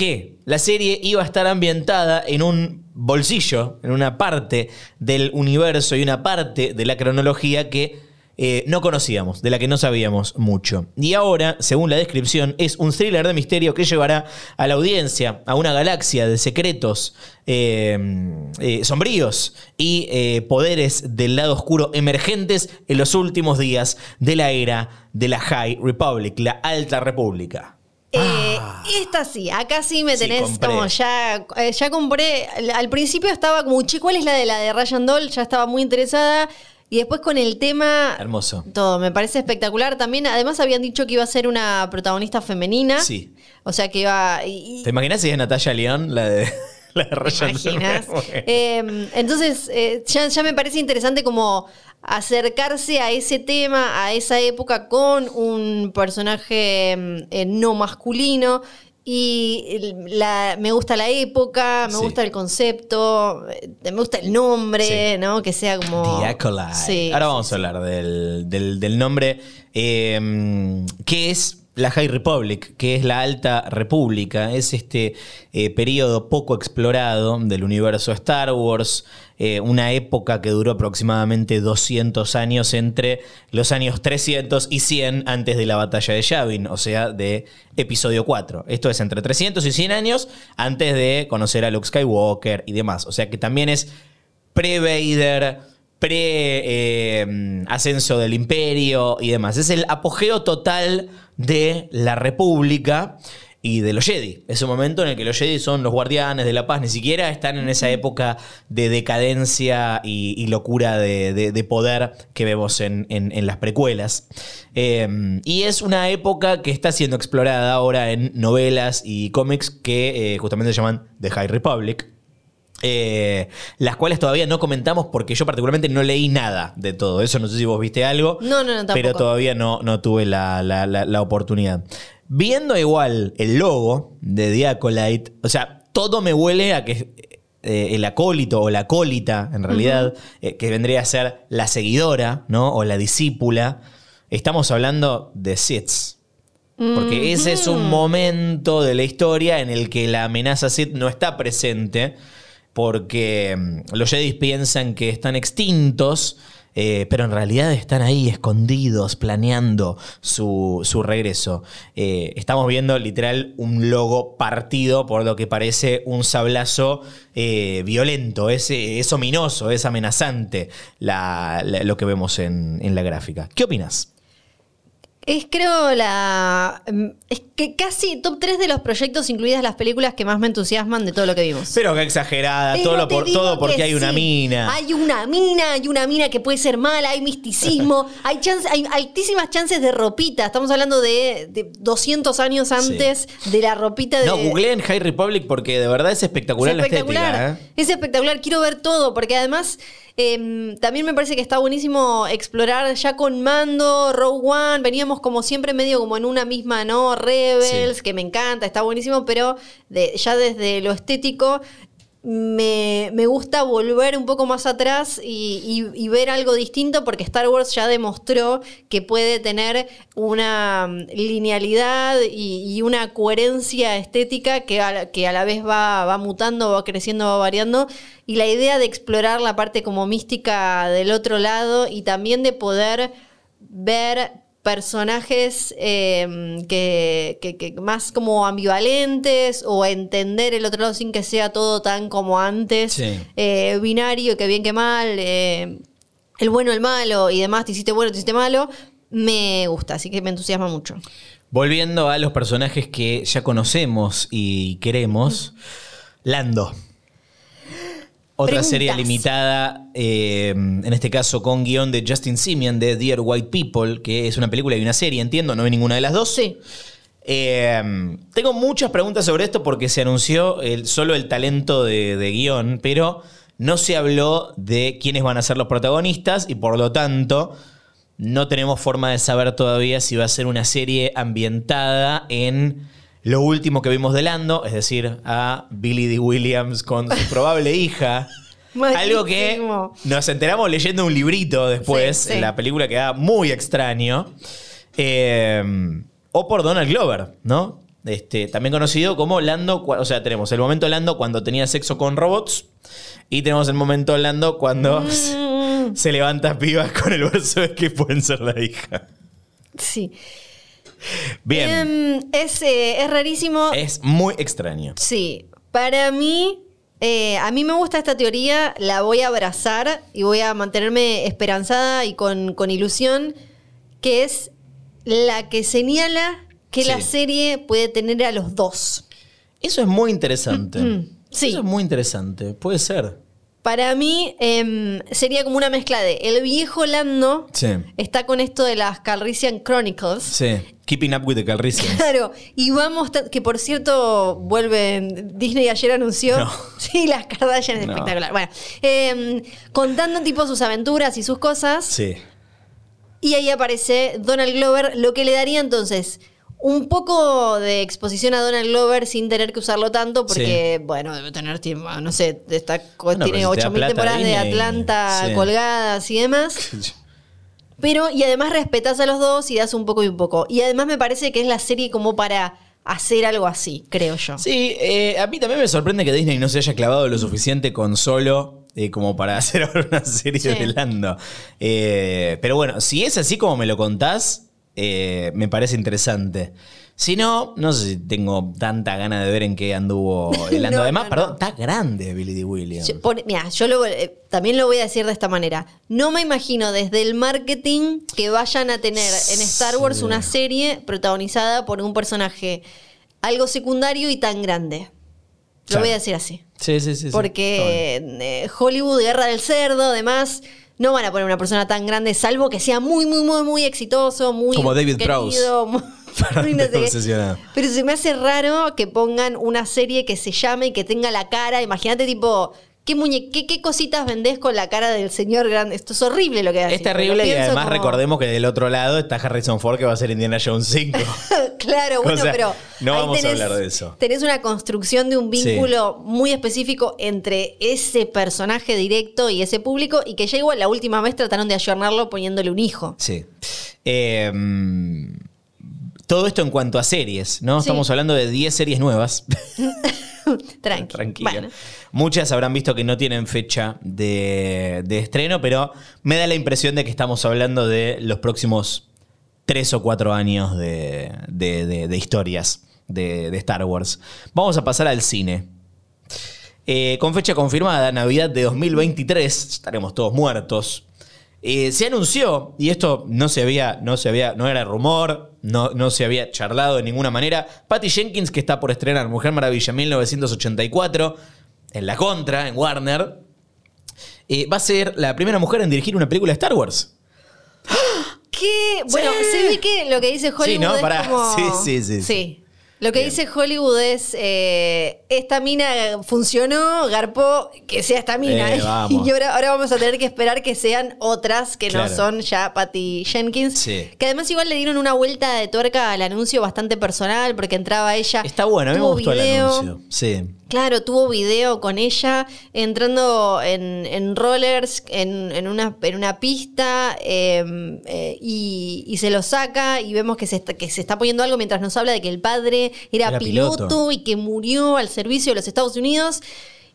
B: que la serie iba a estar ambientada en un bolsillo, en una parte del universo y una parte de la cronología que eh, no conocíamos, de la que no sabíamos mucho. Y ahora, según la descripción, es un thriller de misterio que llevará a la audiencia a una galaxia de secretos eh, eh, sombríos y poderes del lado oscuro emergentes en los últimos días de la era de la High Republic, la Alta República.
C: Eh, esta sí, acá sí me
B: Ah. Sí,
C: tenés como ya, eh, ya compré. Al- principio estaba como, che, ¿cuál es la de la de Ryan Doll? Ya estaba muy interesada. Y después con el tema.
B: Hermoso.
C: Todo, me parece espectacular. También, además, habían dicho que iba a ser una protagonista femenina.
B: Sí.
C: O sea que iba. y-
B: ¿Te imaginas si es Natalia León, la de, la de
C: ¿Te
B: Ryan
C: imaginas?
B: Bueno.
C: Eh, entonces, eh, ya, ya me parece interesante como acercarse a ese tema, a esa época, con un personaje mm, eh, no masculino. Y la- me gusta la época, me
B: Sí.
C: gusta el concepto, eh, me gusta el nombre,
B: Sí.
C: ¿no? Que sea como.
B: The.
C: Sí,
B: Ahora vamos a hablar del, del- del nombre. eh, ¿Qué es la High Republic? ¿Qué es la Alta República? Es este eh, periodo poco explorado del universo Star Wars. eh, una época que duró aproximadamente 200 años entre los años 300 y 100 antes de la batalla de Yavin, o sea, de episodio 4. Esto es entre 300 y 100 años antes de conocer a Luke Skywalker y demás. O sea que también es pre-Vader, pre-ascenso del imperio y demás. Es el apogeo total de la República y de los Jedi. Es un momento en el que los Jedi son los guardianes de la paz, ni siquiera están en esa época de decadencia y, locura de, de- de poder que vemos en, en- las precuelas. Eh, y es una época que está siendo explorada ahora en novelas y cómics que eh, justamente se llaman The High Republic. Eh, las cuales todavía no comentamos porque yo particularmente no leí nada de todo eso. No sé si vos viste algo.
C: No, no, no, tampoco.
B: Pero todavía no, no tuve la, la- la- la oportunidad. Viendo igual el logo de The Acolyte, o sea, todo me huele a que eh, el acólito o la acólita, en realidad, eh, que vendría a ser la seguidora, ¿no? O la discípula. Estamos hablando de Siths. Porque ese es un momento de la historia en el que la amenaza Sith no está presente, porque mm, los Jedi piensan que están extintos, eh, pero en realidad están ahí escondidos, planeando su, su regreso. Eh, estamos viendo literal un logo partido por lo que parece un sablazo eh, violento, es, es ominoso, es amenazante lo que vemos en, en la gráfica. ¿Qué opinas?
C: Es creo la. mm, Es que casi top 3 de los proyectos, incluidas las películas que más me entusiasman de todo lo que vimos.
B: Pero que exagerada,
C: Pero
B: todo, lo por- todo porque
C: que
B: hay una mina.
C: Hay una mina, hay una mina que puede ser mala, hay misticismo, hay, chance- hay altísimas chances de ropita. Estamos hablando de, de 200 años antes de la ropita de.
B: No, googleé en High Republic porque de verdad es espectacular,
C: es
B: la
C: espectacular.
B: estética. ¿eh?
C: Es espectacular, quiero ver todo, porque además em, también me parece que está buenísimo explorar ya con Mando, Rogue One, veníamos como siempre medio como en una misma, ¿no? Rebels,
B: Sí.
C: que me encanta, está buenísimo, pero de- ya desde lo estético me, me gusta volver un poco más atrás y, y- y ver algo distinto porque Star Wars ya demostró que puede tener una mm, linealidad y, y una coherencia estética que a la, que a la vez va, va mutando, va creciendo, va variando. Y la idea de explorar la parte como mística del otro lado y también de poder ver personajes eh, que, que- que más como ambivalentes o entender el otro lado sin que sea todo tan como antes,
B: Sí.
C: eh, binario, que bien que mal, eh, el bueno, el malo y demás, te hiciste bueno, te hiciste malo, me gusta, así que me entusiasma mucho.
B: Volviendo a los personajes que ya conocemos y queremos, Lando. Otra
C: Preguntas.
B: serie limitada, eh, en este caso con guion de Justin Simeon de Dear White People, que es una película y una serie, entiendo, no vi ninguna de las dos.
C: Sí.
B: Eh, tengo muchas preguntas sobre esto porque se anunció el- solo el talento de, de guion, pero no se habló de quiénes van a ser los protagonistas y por lo tanto no tenemos forma de saber todavía si va a ser una serie ambientada en lo último que vimos de Lando, es decir, a Billy D. Williams con su probable hija. Algo que nos enteramos leyendo un librito después,
C: Sí,
B: la película queda muy extraño. Eh, o por Donald Glover, ¿no? Este, también conocido como Lando, o sea, tenemos el momento Lando cuando tenía sexo con robots y tenemos el momento Lando cuando
C: Mm.
B: se levanta pibas con el verso de que pueden ser la hija.
C: Sí.
B: Bien,
C: Em, es, eh, es rarísimo.
B: es muy extraño.
C: Sí. Para mí, eh, a mí me gusta esta teoría, la voy a abrazar y voy a mantenerme esperanzada y con, con ilusión, que es la que señala que la serie puede tener a los dos.
B: Eso es muy interesante.
C: Sí.
B: Eso es muy interesante, puede ser.
C: Para mí em, sería como una mezcla de el viejo Lando
B: Sí.
C: está con esto de las Calrissian Chronicles.
B: Sí, Keeping Up with the Calrissians.
C: Claro, y vamos, que por cierto, vuelven, Disney ayer anunció,
B: No.
C: sí, las Kardashian es
B: No.
C: espectacular. Bueno, em, contando tipo sus aventuras y sus cosas,
B: Sí.
C: y ahí aparece Donald Glover, lo que le daría entonces un poco de exposición a Donald Glover sin tener que usarlo tanto, porque, bueno, debe tener tiempo, no sé, está,
B: Bueno,
C: tiene
B: pero si te da
C: 8.000
B: plata
C: temporadas de Atlanta
B: sí.
C: colgadas y demás. Pero, y además respetas a los dos y das un poco y un poco. Y además me parece que es la serie como para hacer algo así, creo yo.
B: Sí, eh, a mí también me sorprende que Disney no se haya clavado lo suficiente con solo eh, como para hacer ahora una serie
C: Sí.
B: de Lando. Eh, pero bueno, si es así como me lo contás, eh, me parece interesante. Si no, no sé si tengo tanta gana de ver en qué anduvo el Lando.
C: No,
B: Además,
C: no,
B: perdón,
C: no.
B: está grande Billy D. Williams.
C: Mira, yo lo- eh, también lo voy a decir de esta manera. No me imagino desde el marketing que vayan a tener en Star Wars
B: Sí.
C: una serie protagonizada por un personaje algo secundario y tan grande. Lo
B: Claro.
C: voy a decir así.
B: Sí, sí, sí.
C: Porque eh, Hollywood, Guerra del Cerdo, además, no van a poner una persona tan grande, salvo que sea muy, muy, muy, muy exitoso, muy
B: Como David
C: querido,
B: Prowse.
C: muy- no sé. Pero se me hace raro que pongan una serie que se llame y que tenga la cara. Imagínate, tipo, ¿qué, muñe qué, qué cositas vendés con la cara del señor grande? Esto es horrible lo que hace.
B: Es terrible y además
C: como-
B: recordemos que del otro lado está Harrison Ford que va a ser Indiana Jones 5.
C: claro, bueno,
B: O sea,
C: pero.
B: no vamos a hablar de eso.
C: Tenés una construcción de un vínculo muy específico entre ese personaje directo y ese público, y que ya igual la última vez trataron de ayornarlo poniéndole un hijo.
B: Sí. Eh, todo esto en cuanto a series, ¿no?
C: Sí.
B: Estamos hablando de 10 series nuevas.
C: Tranqui.
B: Tranquila.
C: Bueno.
B: Muchas habrán visto que no tienen fecha de, de estreno, pero me da la impresión de que estamos hablando de los próximos 3 o 4 años de, de- de- de historias de, de Star Wars. Vamos a pasar al cine. Eh, con fecha confirmada, Navidad de 2023, estaremos todos muertos. Eh, se anunció, y esto no se había, no se había, no era rumor, no, no se había charlado de ninguna manera. Patty Jenkins, que está por estrenar Mujer Maravilla 1984, en la contra, en Warner, eh, va a ser la primera mujer en dirigir una película de Star Wars.
C: ¿Qué? Bueno,
B: Sí.
C: se ve que lo que dice Hollywood
B: Sí, ¿no?
C: es
B: Pará.
C: como...
B: Sí, sí, sí, sí.
C: Lo que
B: Bien.
C: dice Hollywood es, eh, esta mina funcionó, garpó, que sea esta mina.
B: Eh.
C: Y ahora, ahora vamos a tener que esperar que sean otras que
B: Claro.
C: no son ya Patty Jenkins.
B: Sí.
C: Que además igual le dieron una vuelta de tuerca al anuncio bastante personal, porque entraba ella.
B: Está bueno, a mí me gustó
C: video.
B: el anuncio. Sí.
C: Claro, tuvo video con ella entrando en, en rollers, en, en una, en una pista, eh, eh, y, y se lo saca y vemos que se, está, que se está poniendo algo mientras nos habla de que el padre era,
B: Era
C: piloto,
B: piloto.
C: y que murió al servicio de los Estados Unidos.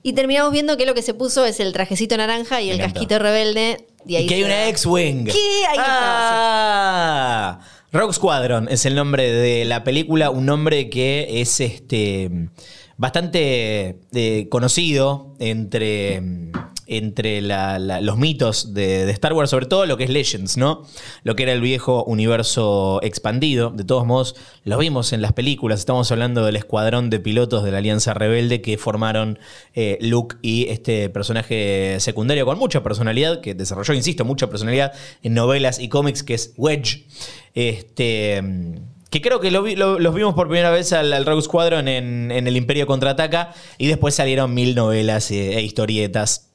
C: Y terminamos viendo que lo que se puso es el trajecito naranja y
B: Me
C: el casquito rebelde. Y, ahí
B: Y que hay una
C: va.
B: X-Wing.
C: ¿Qué? Ahí
B: ah, Rogue Squadron es el nombre de la película, un nombre que es este bastante eh, conocido entre, entre los mitos de, de Star Wars, sobre todo lo que es Legends, ¿no? Lo que era el viejo universo expandido. De todos modos, lo vimos en las películas. Estamos hablando del escuadrón de pilotos de la Alianza Rebelde que formaron eh, Luke y este personaje secundario con mucha personalidad, que desarrolló, insisto, mucha personalidad en novelas y cómics, que es Wedge. Este. Que creo que los vimos por primera vez al, Rogue Squadron en, El Imperio Contraataca y después salieron mil novelas e, e historietas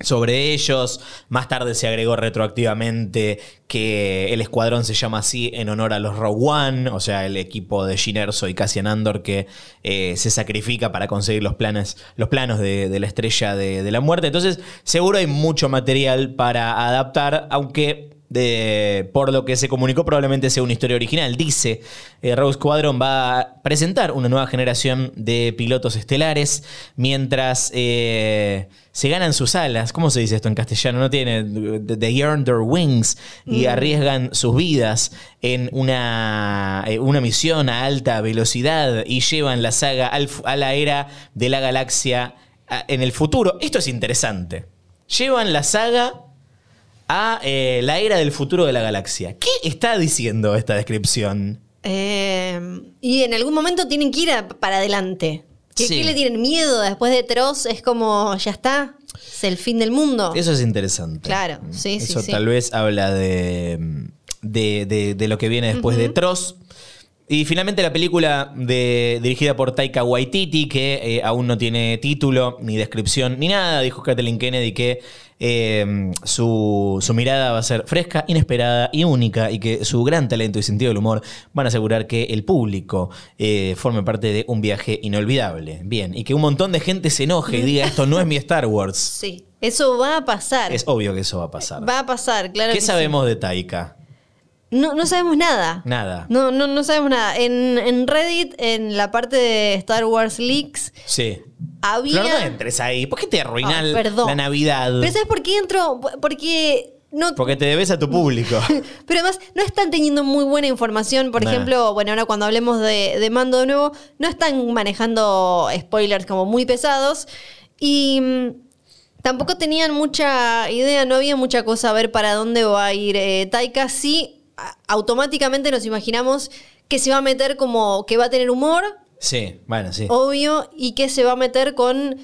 B: sobre ellos. Más tarde se agregó retroactivamente que el escuadrón se llama así en honor a los Rogue One, o sea, el equipo de Jyn Erso y Cassian Andor que eh, se sacrifica para conseguir los, planes, los planos de, la estrella de la muerte. Entonces, seguro hay mucho material para adaptar, aunque de, por lo que se comunicó probablemente sea una historia original. Dice, eh, Rogue Squadron va a presentar una nueva generación de pilotos estelares mientras eh, se ganan sus alas. ¿Cómo se dice esto en castellano? No tiene. They earn their wings y arriesgan sus vidas en una, eh, una misión a alta velocidad y llevan la saga al a la era de la galaxia a- en el futuro. Esto es interesante. Llevan la saga a eh, la era del futuro de la galaxia. ¿Qué está diciendo esta descripción?
C: Eh, y en algún momento tienen que ir a- para adelante. ¿Qué,
B: Sí.
C: qué le tienen miedo? Después de Tross es como, ya está, es el fin del mundo.
B: Eso es interesante.
C: Claro, sí, sí,
B: Eso
C: sí.
B: tal vez habla de, de, de- de lo que viene después de Tross. Y finalmente la película de- dirigida por Taika Waititi, que eh, aún no tiene título, ni descripción, ni nada. Dijo Kathleen Kennedy que eh, su, su mirada va a ser fresca, inesperada y única, y que su gran talento y sentido del humor van a asegurar que el público eh, forme parte de un viaje inolvidable. Bien, y que un montón de gente se enoje y diga esto no es mi Star Wars.
C: Sí, eso va a pasar.
B: Es obvio que eso va a pasar.
C: Va a pasar, claro.
B: ¿Qué
C: que sí.
B: sabemos de Taika?
C: No, no sabemos nada.
B: Nada.
C: No, no, no sabemos nada. En, en Reddit, en la parte de Star Wars Leaks,
B: Sí.
C: había.
B: Flor, no entres ahí. ¿Por qué te arruinas
C: perdón.
B: la Navidad?
C: Pero ¿sabes por qué entro? Porque no.
B: Porque te debes a tu público.
C: Pero además no están teniendo muy buena información. Por
B: Nah.
C: ejemplo, bueno, ahora cuando hablemos de, de Mando de nuevo, no están manejando spoilers como muy pesados. Y mm, tampoco tenían mucha idea, no había mucha cosa a ver para dónde va a ir eh, Taika. Sí, automáticamente nos imaginamos que se va a meter como que va a tener humor,
B: sí, bueno, sí.
C: obvio, y que se va a meter con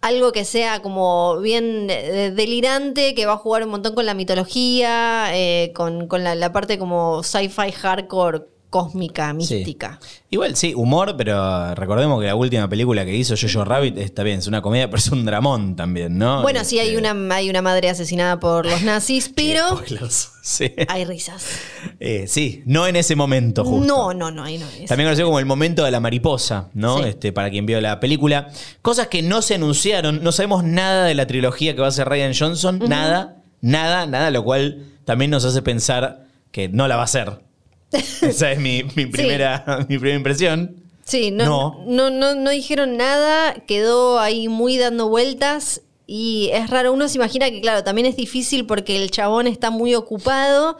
C: algo que sea como bien eh, delirante, que va a jugar un montón con la mitología, eh, con, con la, la parte como sci-fi hardcore cósmica,
B: Sí.
C: mística.
B: Igual sí, humor, pero recordemos que la última película que hizo Jojo Rabbit está bien, es una comedia, pero es un dramón también, ¿no?
C: Bueno, sí, hay
B: Este,
C: una, hay una madre asesinada por los nazis, pero.
B: Sí.
C: hay risas.
B: Eh, sí, no en ese momento, justo.
C: No, no, no, ahí no es.
B: También conocido como el momento de la mariposa, ¿no?
C: Sí.
B: Este, para quien vio la película. Cosas que no se anunciaron, no sabemos nada de la trilogía que va a hacer Ryan Johnson, nada, nada, nada, lo cual también nos hace pensar que no la va a hacer. Esa es mi, mi primera, mi primera impresión.
C: Sí, no,
B: No.
C: no. No, no, dijeron nada, quedó ahí muy dando vueltas y es raro. Uno se imagina que, claro, también es difícil porque el chabón está muy ocupado.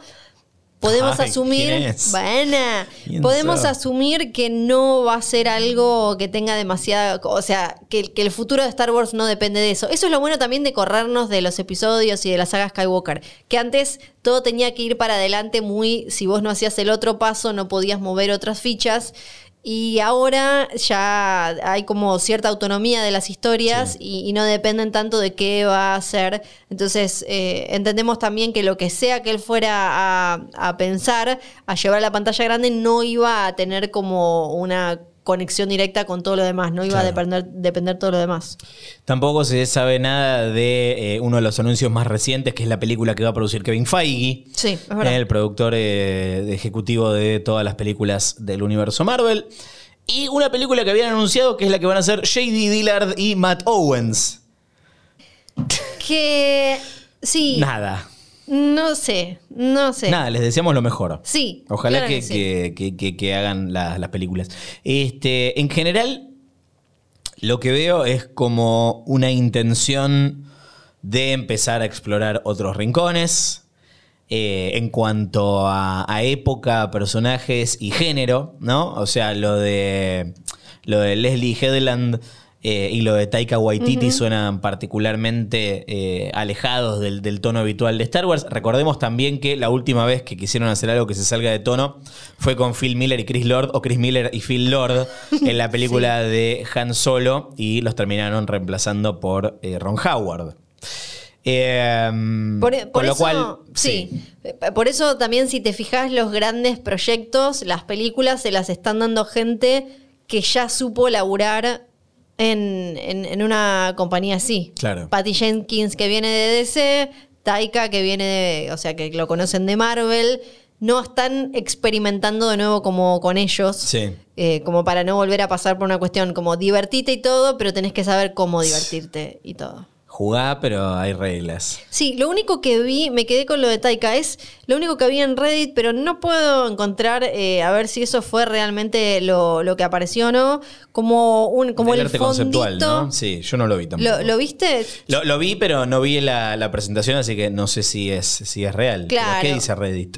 C: Podemos
B: Ay,
C: asumir,
B: ¿Quién
C: podemos asumir que no va a ser algo que tenga demasiada, o sea, que, que el futuro de Star Wars no depende de eso. Eso es lo bueno también de corrernos de los episodios y de la saga Skywalker, que antes todo tenía que ir para adelante muy, si vos no hacías el otro paso, no podías mover otras fichas. Y ahora ya hay como cierta autonomía de las historias y, y no dependen tanto de qué va a ser. Entonces eh, entendemos también que lo que sea que él fuera a, a pensar, a llevar a la pantalla grande, no iba a tener como una conexión directa con todo lo demás, no iba a depender, depender todo lo demás.
B: Tampoco se sabe nada de eh, uno de los anuncios más recientes, que es la película que va a producir Kevin Feige.
C: Sí, es verdad.
B: el productor eh, ejecutivo de todas las películas del universo Marvel. Y una película que habían anunciado que es la que van a hacer J.D. Dillard y Matt Owens.
C: Que sí,
B: Nada.
C: No sé, no sé.
B: Nada, les deseamos lo mejor.
C: Sí.
B: Ojalá
C: claro
B: que,
C: sí.
B: que- que- que- que hagan la- las películas. Este, en general, lo que veo es como una intención de empezar a explorar otros rincones. eh, en cuanto a, a época, personajes y género, ¿no? O sea, lo de lo de Leslie Headland eh, y lo de Taika Waititi suenan particularmente eh, alejados del, del tono habitual de Star Wars. Recordemos también que la última vez que quisieron hacer algo que se salga de tono fue con Phil Miller y Chris Lord, o Chris Miller y Phil Lord, en la película de Han Solo, y los terminaron reemplazando por eh, Ron Howard. Eh,
C: Por, por
B: con lo
C: eso,
B: cual,
C: sí. Por eso también, si te fijas, los grandes proyectos, las películas, se las están dando gente que ya supo laburar en, en- en una compañía así.
B: Claro.
C: Patty Jenkins que viene de DC, Taika que viene de, o sea, que lo conocen de Marvel, no están experimentando de nuevo como con ellos.
B: Sí.
C: eh, como para no volver a pasar por una cuestión como divertite y todo, pero tenés que saber cómo divertirte y todo.
B: Jugá, pero hay reglas.
C: Sí, lo único que vi, me quedé con lo de Taika, es lo único que vi en Reddit, pero no puedo encontrar eh, a ver si eso fue realmente lo, lo que apareció o no, como un como el
B: arte
C: fondito.
B: conceptual, ¿no? Sí, yo no lo vi tampoco.
C: ¿Lo, lo viste?
B: Lo, lo vi, pero no vi la, la presentación, así que no sé si es, si es real.
C: Claro.
B: ¿Qué dice Reddit?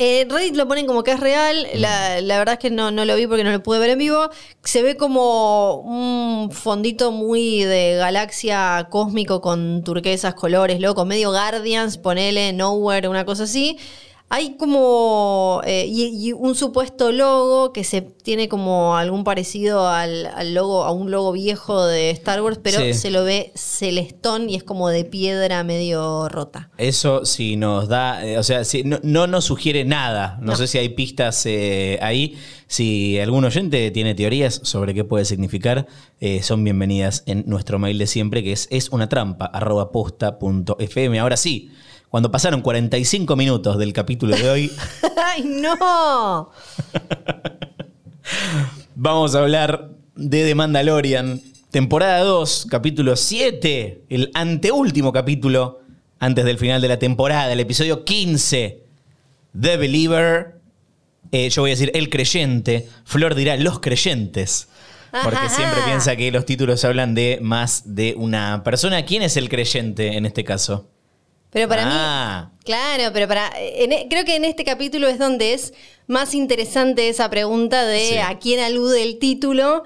C: Eh, Reddit lo ponen como que es real. La, la verdad es que no, no lo vi porque no lo pude ver en vivo. Se ve como un fondito muy de galaxia cósmico con turquesas, colores, loco, medio Guardians, ponele, Nowhere, una cosa así. Hay como. eh, y, y un supuesto logo que se tiene como algún parecido al, al logo, a un logo viejo de Star Wars, pero
B: Sí.
C: se lo ve celestón y es como de piedra medio rota.
B: Eso sí nos da, eh, o sea, no, no nos sugiere nada. No,
C: No.
B: sé si hay pistas eh, ahí. Si algún oyente tiene teorías sobre qué puede significar, eh, son bienvenidas en nuestro mail de siempre, que es, es una trampa, arroba posta punto fm. Ahora sí, cuando pasaron 45 minutos del capítulo de hoy,
C: ¡Ay, no!
B: vamos a hablar de The Mandalorian, temporada 2, capítulo 7, el anteúltimo capítulo antes del final de la temporada, el episodio 15, The Believer. Eh, yo voy a decir el creyente, Flor dirá los creyentes. Porque
C: Ajá.
B: siempre piensa que los títulos hablan de más de una persona. ¿Quién es el creyente en este caso?
C: Pero para
B: Ah.
C: mí, claro, pero para en e- creo que en este capítulo es donde es más interesante esa pregunta de
B: Sí.
C: a quién alude el título,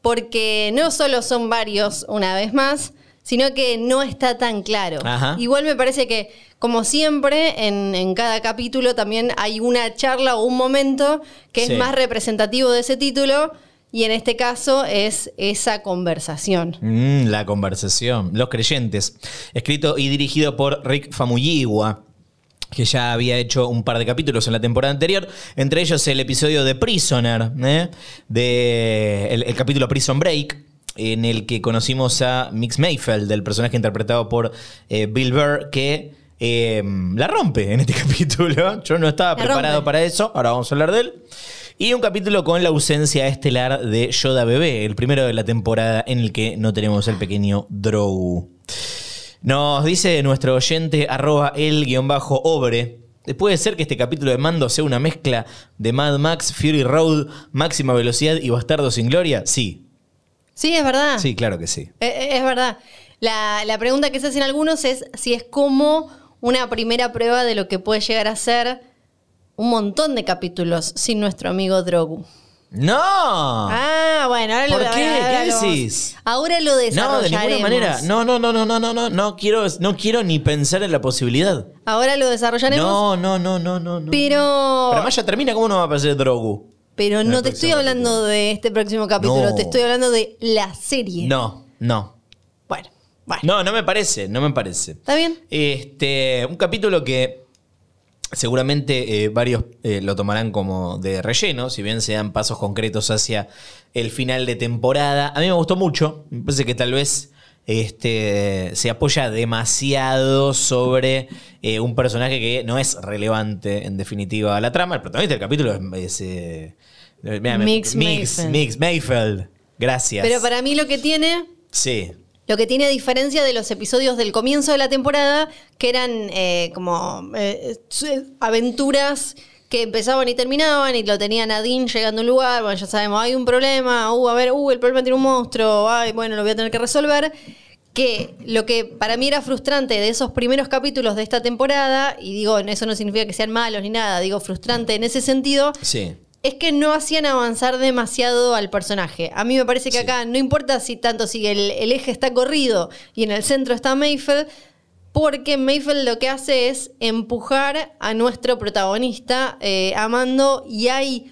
C: porque no solo son varios una vez más, sino que no está tan claro.
B: Ajá.
C: Igual me parece que, como siempre, en, en cada capítulo también hay una charla o un momento que
B: Sí.
C: es más representativo de ese título, y en este caso es esa conversación.
B: Mm, la conversación. Los creyentes. Escrito y dirigido por Rick Famuyiwa que ya había hecho un par de capítulos en la temporada anterior, entre ellos el episodio de Prisoner, ¿eh? de el, capítulo Prison Break, en el que conocimos a Mix Mayfeld, el personaje interpretado por eh, Bill Burr, que eh, la rompe en este capítulo. Yo no estaba
C: La
B: preparado
C: rompe.
B: para eso, ahora vamos a hablar de él. Y un capítulo con la ausencia estelar de Yoda Bebé, el primero de la temporada en el que no tenemos el pequeño Drow. Nos dice nuestro oyente arroba el guion bajo obre. ¿Puede ser que este capítulo de Mando sea una mezcla de Mad Max, Fury Road, Máxima Velocidad y Bastardo sin Gloria? Sí,
C: Sí, es verdad.
B: sí, claro que sí.
C: Eh, eh, Es verdad. La, la pregunta que se hacen algunos es si es como una primera prueba de lo que puede llegar a ser un montón de capítulos sin nuestro amigo Drogu.
B: ¡No!
C: Ah, bueno, ahora
B: ¿Por
C: lo
B: qué?
C: ahora
B: ¿Qué
C: vamos-
B: decís?
C: Ahora lo
B: no,
C: desarrollaremos.
B: de ninguna manera. No, no, no, no, no, no, no, no quiero, no quiero ni pensar en la posibilidad.
C: Ahora lo desarrollaremos.
B: No, no, no, no, no, no.
C: Pero,
B: Pero además ya termina, ¿cómo no va a aparecer Drogu?
C: pero no te estoy hablando de este próximo capítulo,
B: No.
C: te estoy hablando de la serie.
B: No, no.
C: Bueno.
B: No, no me parece, no me parece.
C: ¿Está bien?
B: Este, un capítulo que seguramente eh, varios eh, lo tomarán como de relleno, si bien se dan pasos concretos hacia el final de temporada. A mí me gustó mucho, me parece que tal vez este, se apoya demasiado sobre eh, un personaje que no es relevante en definitiva a la trama. El protagonista del capítulo es... es, mira, me-
C: Mix
B: Mix. Mix Mayfield. Gracias.
C: Pero para mí lo que tiene
B: Sí.
C: Lo que tiene a diferencia de los episodios del comienzo de la temporada, que eran eh, como eh, su- aventuras que empezaban y terminaban y lo tenía Nadine llegando a un lugar, bueno, ya sabemos, hay un problema, uh, a ver, uh, el problema tiene un monstruo, ay, bueno, lo voy a tener que resolver. Que lo que para mí era frustrante de esos primeros capítulos de esta temporada, y digo, eso no significa que sean malos ni nada, digo frustrante en ese sentido,
B: Sí.
C: Es que no hacían avanzar demasiado al personaje. A mí me parece que
B: Sí.
C: acá no importa si tanto si el, el eje está corrido y en el centro está Mayfield, porque Mayfield lo que hace es empujar a nuestro protagonista eh, amando y hay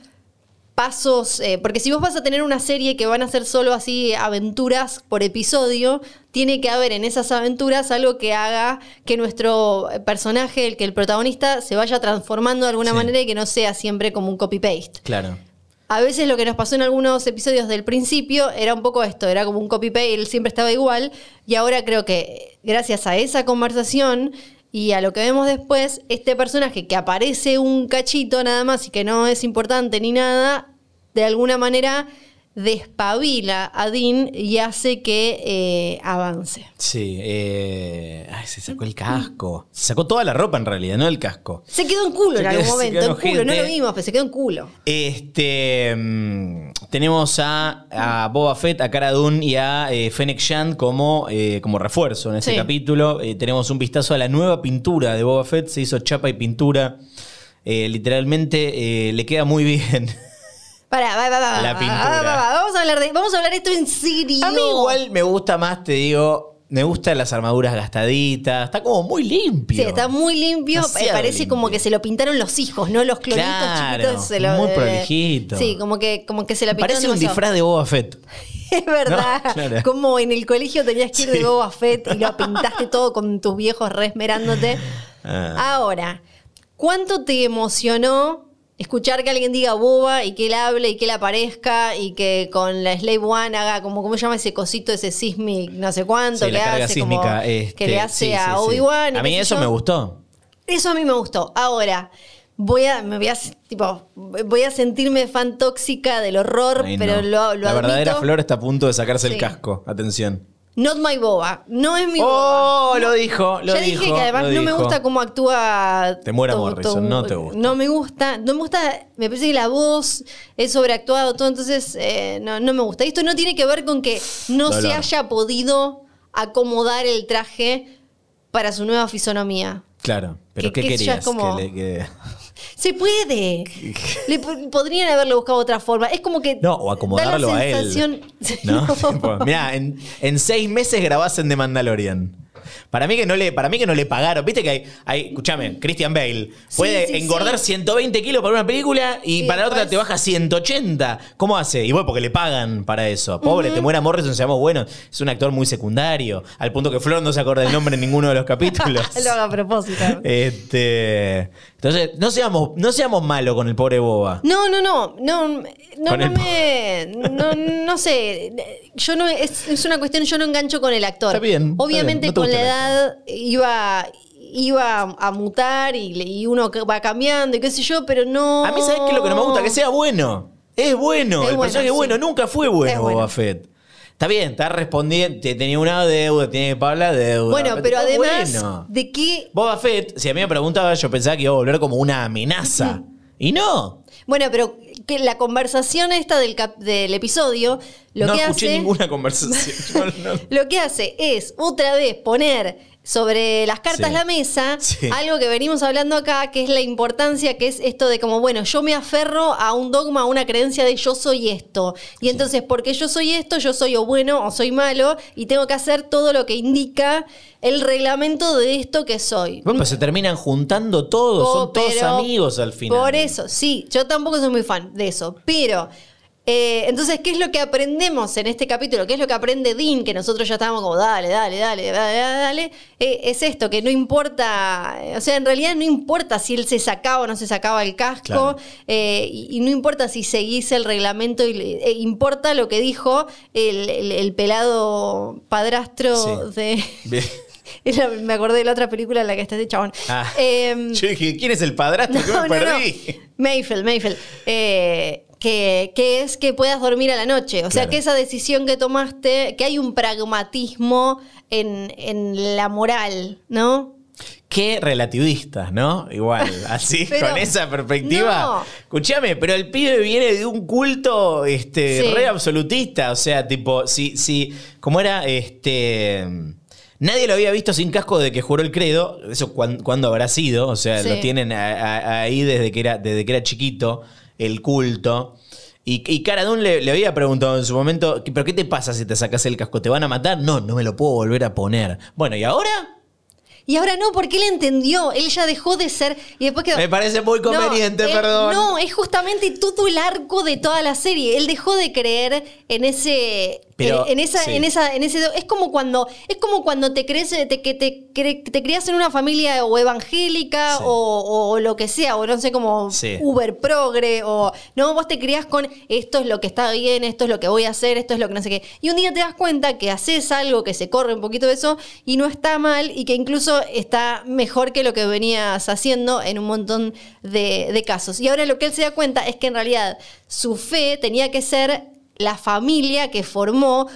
C: pasos, eh, porque si vos vas a tener una serie que van a ser solo así aventuras por episodio, tiene que haber en esas aventuras algo que haga que nuestro personaje, el que el protagonista, se vaya transformando de alguna
B: Sí.
C: manera y que no sea siempre como un copy-paste.
B: Claro.
C: a veces lo que nos pasó en algunos episodios del principio era un poco esto, era como un copy-paste, él siempre estaba igual, y ahora creo que gracias a esa conversación y a lo que vemos después, este personaje que aparece un cachito nada más y que no es importante ni nada, de alguna manera despabila a Dean y hace que eh, avance.
B: Sí, eh, ay, se sacó el casco. Se sacó toda la ropa en realidad, no el casco.
C: Se quedó en culo
B: Se
C: en algún
B: quedó-
C: momento, en culo, no lo vimos, pero se quedó en culo.
B: Este mm, tenemos a, a Boba Fett, a Cara Dune y a eh, Fennec Shand como, eh, como refuerzo en
C: Sí.
B: capítulo. Tenemos un vistazo a la nueva pintura de Boba Fett. Se hizo chapa y pintura. Literalmente le queda muy bien.
C: Pará, va, va, va,
B: La
C: va,
B: pintura.
C: va, va, va, Vamos a hablar de, vamos a hablar esto en serio.
B: A mí igual me gusta más, te digo, me gustan las armaduras gastaditas. Está como muy limpio.
C: Sí, está muy limpio.
B: Demasiado
C: eh, Parece como que se lo pintaron los hijos, ¿no? Los clonitos
B: Claro,
C: chiquitos. Se lo,
B: muy
C: eh,
B: prolijito.
C: Sí, como que, como que se lo pintaron
B: Parece un
C: demasiado.
B: disfraz de Boba Fett.
C: Es verdad.
B: No, claro.
C: Como en el colegio tenías que ir de. Boba Fett y lo pintaste todo con tus viejos resmerándote.
B: Ah.
C: Ahora, ¿cuánto te emocionó escuchar que alguien diga boba y que él hable y que él aparezca y que con la Slave One haga como, ¿cómo se llama ese cosito, ese sismic, no sé cuánto,
B: Sí,
C: que
B: la
C: hace como- que
B: este,
C: le hace
B: sí,
C: a
B: sí.
C: Obi-Wan? y
B: A mí eso
C: yo?
B: me gustó.
C: Eso a mí me gustó. Ahora, voy a, me voy a, tipo, voy a sentirme fan tóxica del horror,
B: Ay,
C: pero
B: no.
C: lo, lo
B: La verdadera flor está a punto de sacarse el casco. Atención.
C: Not my boba. No es mi boba.
B: Oh, lo dijo, lo
C: ya
B: dijo.
C: dije que además no me
B: dijo.
C: gusta cómo actúa.
B: Te muera
C: Tom-
B: Morrison,
C: Tom-
B: no te gusta.
C: No me gusta. No me gusta. Me parece que la voz es sobreactuado todo, entonces eh, no, no me gusta. Esto no tiene que ver con que no se
B: Dolor.
C: haya podido acomodar el traje para su nueva fisonomía.
B: Claro, pero
C: Que-
B: ¿qué
C: ya
B: querías?
C: es como-
B: Que le- que-
C: Se puede. Le po- podrían haberle buscado otra forma. Es como que.
B: No, o acomodarlo
C: da la
B: a él.
C: sensación-
B: ¿No?
C: No.
B: Mirá, en, en seis meses grabás en The Mandalorian. Para mí que no le, para mí que no le pagaron. Viste que hay, hay escúchame, Christian Bale puede
C: sí,
B: engordar
C: sí.
B: 120 kilos para una película y para la otra te baja 180. ¿Cómo hace? Y bueno, porque le pagan para eso. Pobre, te muera Morrison, seamos buenos. Es un actor muy secundario. Al punto que Flor no se acuerda el nombre en ninguno de los capítulos.
C: Lo haga a propósito.
B: Este, entonces, no seamos, no seamos malos con el pobre Boba.
C: No, no, no, no, no, no me, no, no sé, yo no, es, es una cuestión, yo no engancho con el actor.
B: Está bien, está
C: Obviamente
B: bien, no te
C: con la
B: gusta
C: iba, iba a mutar y, uno va cambiando y qué sé yo, pero no.
B: A mí, ¿sabes qué es lo que no me gusta? Que sea bueno. Es bueno.
C: Es
B: el
C: bueno,
B: personaje es
C: sí.
B: bueno. Nunca fue bueno,
C: Es bueno.
B: Boba Fett. Está bien, está respondiendo. te- Tenía una deuda, tiene que pagar la deuda.
C: Bueno, pero además
B: bueno.
C: de que
B: Boba Fett, si a mí me preguntaba, yo pensaba que iba a volver como una amenaza. Y no.
C: Bueno, pero que la conversación esta del, cap- del episodio, lo
B: no
C: que
B: escuché
C: hace.
B: ninguna conversación. No, no.
C: Lo que hace es otra vez poner sobre las cartas
B: Sí.
C: la mesa
B: Sí.
C: algo que venimos hablando acá, que es la importancia, que es esto de como, bueno, yo me aferro a un dogma, a una creencia de yo soy esto. Y entonces, porque yo soy esto, yo soy o bueno o soy malo, y tengo que hacer todo lo que indica el reglamento de esto que soy.
B: Bueno, pues se terminan juntando todos.
C: Oh,
B: son todos
C: pero
B: amigos al final.
C: Por eso, sí, yo tampoco soy muy fan de eso, pero... eh, entonces, ¿qué es lo que aprendemos en este capítulo? ¿Qué es lo que aprende Dean? Que nosotros ya estábamos como, dale, dale, dale, dale, dale. Eh, es esto, que no importa, eh, o sea, en realidad no importa si él se sacaba o no se sacaba el casco,
B: Claro.
C: eh, y, y no importa si seguís el reglamento, y, importa lo que dijo el, el- el pelado padrastro
B: Sí.
C: de...
B: Bien.
C: Me acordé de la otra película en la que está este chabón.
B: Ah.
C: Em,
B: Yo dije, ¿quién es el padrastro que me perdí?
C: Mayfield, Mayfield. Eh, que, que es que puedas dormir a la noche. O sea, que esa decisión que tomaste, que hay un pragmatismo en, en la moral, ¿no?
B: Qué relativistas, ¿no? Igual, así,
C: Pero-
B: con esa perspectiva.
C: no.
B: Escúchame, pero el pibe viene de un culto este,
C: Sí.
B: re absolutista. O sea, tipo, si, si, como era, este. Nadie lo había visto sin casco de que juró el credo. Eso cuándo habrá sido. O sea,
C: Sí.
B: lo tienen a- a- ahí desde que era, desde que era chiquito, el culto. Y, y Cara Dune le, le había preguntado en su momento, ¿pero qué te pasa si te sacas el casco? ¿Te van a matar? No, no me lo puedo volver a poner. Bueno, ¿y ahora?
C: Y ahora no, porque él entendió, él ya dejó de ser y después quedó...
B: Me parece muy conveniente,
C: él-
B: perdón.
C: No, es justamente todo el arco de toda la serie. Él dejó de creer en ese...
B: Pero,
C: en, en esa,
B: sí.
C: en esa, en ese, es como cuando, es como cuando te crees, te, que te, cre- te crías en una familia o evangélica
B: Sí.
C: o, o lo que sea, o no sé como
B: Sí.
C: uber progre, o no, vos te criás con esto es lo que está bien, esto es lo que voy a hacer, esto es lo que no sé qué. Y un día te das cuenta que haces algo que se corre un poquito de eso y no está mal y que incluso está mejor que lo que venías haciendo en un montón de, de casos. Y ahora lo que él se da cuenta es que en realidad su fe tenía que ser la familia que formó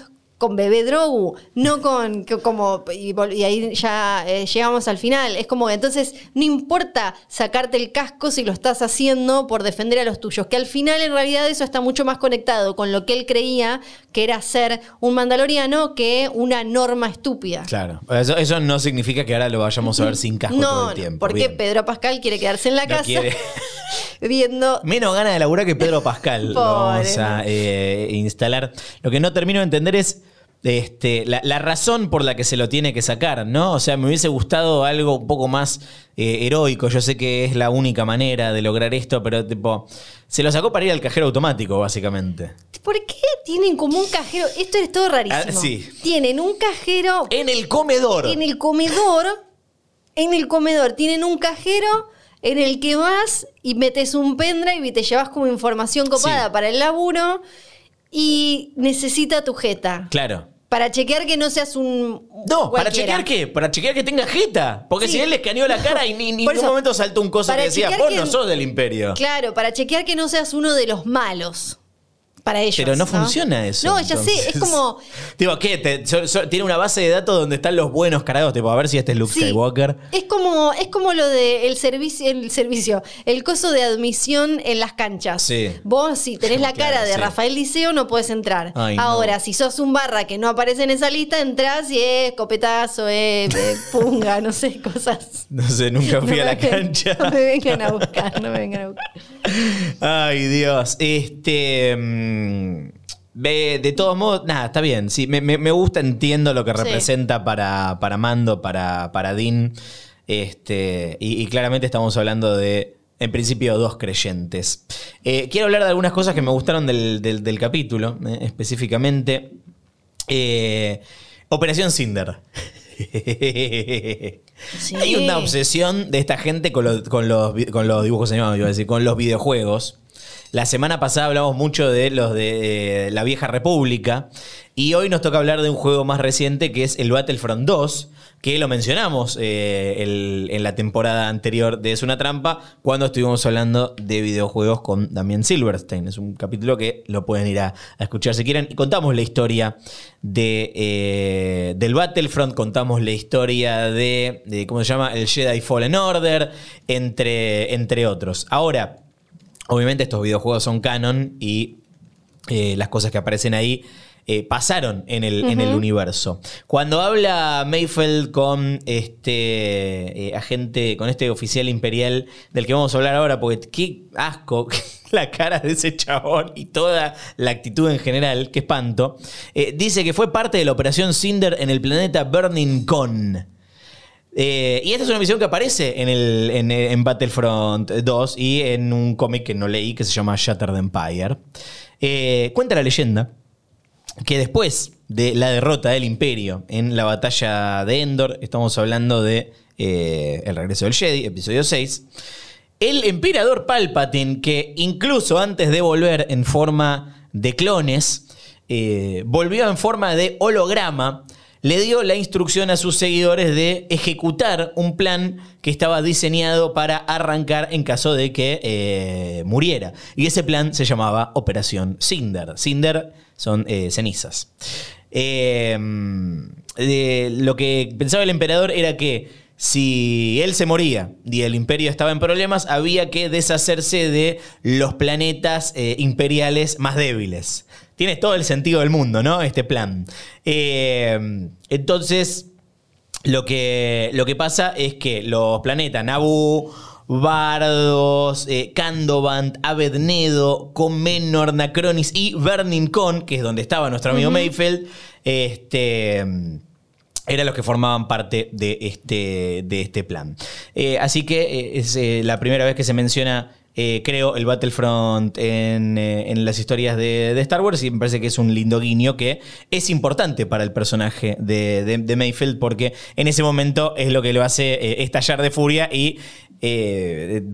C: con bebé Drogu, no con que- como y, ahí ya eh, llegamos al final. Es como que entonces no importa sacarte el casco si lo estás haciendo por defender a los tuyos, que al final en realidad eso está mucho más conectado con lo que él creía que era ser un mandaloriano que una norma estúpida.
B: Claro. Eso, eso no significa que ahora lo vayamos a ver sin casco
C: no,
B: todo el tiempo.
C: porque
B: Bien.
C: Pedro Pascal quiere quedarse en la
B: No
C: casa
B: quiere.
C: viendo
B: Menos ganas de laburar que Pedro Pascal. Lo Vamos
C: Pobre,
B: a
C: ¿no?
B: eh, instalar. Lo que no termino de entender es este, la, la razón por la que se lo tiene que sacar, ¿no? O sea, me hubiese gustado algo un poco más eh, heroico. Yo sé que es la única manera de lograr esto, pero tipo, se lo sacó para ir al cajero automático, básicamente.
C: ¿Por qué tienen como un cajero? Esto es todo rarísimo.
B: Ah, sí.
C: Tienen un cajero
B: En el comedor.
C: en el comedor. En el comedor tienen un cajero en el que vas y metes un pendrive y te llevas como información copada
B: Sí.
C: para el laburo y necesita tu jeta.
B: Claro.
C: Para chequear que no seas un.
B: No, ¿para chequear qué? Para chequear que tenga jeta. Porque
C: Sí.
B: si él le escaneó la cara y ni, en
C: eso,
B: momento saltó un coso
C: para
B: que decía, vos
C: que-
B: no sos del imperio.
C: Claro, para chequear que no seas uno de los malos. Para ellos.
B: Pero no, funciona eso.
C: No, ya sé, es
B: entonces.
C: como.
B: Tipo, ¿qué? Te- so- so- tiene una base de datos donde están los buenos cargados. Tipo, a ver si este es Luke
C: Sí.
B: Skywalker.
C: Es como, es como lo de el servicio, el servicio, el coso de admisión en las canchas.
B: Sí.
C: Vos, si tenés la
B: Claro,
C: cara de
B: sí.
C: Rafael Liceo, no puedes entrar.
B: Ay, no.
C: Ahora, si sos un barra que no aparece en esa lista, entras y es copetazo, es, es punga, no sé, cosas.
B: No sé, nunca fui
C: No
B: a la
C: ven-
B: cancha.
C: No me vengan a buscar, no me vengan a buscar.
B: Ay, Dios. Este. Mm, ve- de todos modos, nada, está bien. Sí, me, me- me gusta, entiendo lo que
C: Sí.
B: representa para, para Mando, para, para Dean. Este, y, y claramente estamos hablando de, en principio, dos creyentes. Eh, quiero hablar de algunas cosas que me gustaron del, del- del capítulo, eh, específicamente. Eh, Operación Cinder.
C: Sí.
B: Hay una obsesión de esta gente con, los- con los, con los dibujos animados, iba a decir, con los videojuegos. La semana pasada hablamos mucho de los de eh, la vieja república y hoy nos toca hablar de un juego más reciente que es el Battlefront 2, que lo mencionamos eh, el- en la temporada anterior de Es una trampa cuando estuvimos hablando de videojuegos con Damien Silverstein. Es un capítulo que lo pueden ir a, escuchar si quieren. Y contamos la historia de, eh, del Battlefront, contamos la historia de, de, ¿cómo se llama? El Jedi Fallen Order, entre, entre otros. Ahora, Obviamente estos videojuegos son canon y eh, las cosas que aparecen ahí eh, pasaron en el, en el universo. Cuando habla Mayfeld con este eh, agente, con este oficial imperial del que vamos a hablar ahora, porque qué asco la cara de ese chabón y toda la actitud en general, qué espanto, eh, dice que fue parte de la operación Cinder en el planeta Burning Con. Eh, y esta es una misión que aparece en, el, en, Battlefront 2 y en un cómic que no leí que se llama Shattered Empire. Eh, cuenta la leyenda que después de la derrota del Imperio en la batalla de Endor, estamos hablando de eh, El regreso del Jedi, episodio 6, el emperador Palpatine, que incluso antes de volver en forma de clones, volvió en forma de holograma, le dio la instrucción a sus seguidores de ejecutar un plan que estaba diseñado para arrancar en caso de que eh, muriera. Y ese plan se llamaba Operación Cinder. Cinder son eh, cenizas. De- lo que pensaba el emperador era que si él se moría y el imperio estaba en problemas, había que deshacerse de los planetas eh, imperiales más débiles. Tiene todo el sentido del mundo, ¿no? Este plan. Eh, entonces, lo que, lo que pasa es que los planetas Naboo, Bardos, eh, Candovant, Abednedo, Comenor, Nacronis y Burning Con, que es donde estaba nuestro amigo Mayfeld, este, eran los que formaban parte de este, de este plan. Eh, así que eh, es eh, la primera vez que se menciona, eh, creo, el Battlefront en, eh, en las historias de, Star Wars y me parece que es un lindo guiño que es importante para el personaje de, de- Mayfield porque en ese momento es lo que lo hace eh, estallar de furia y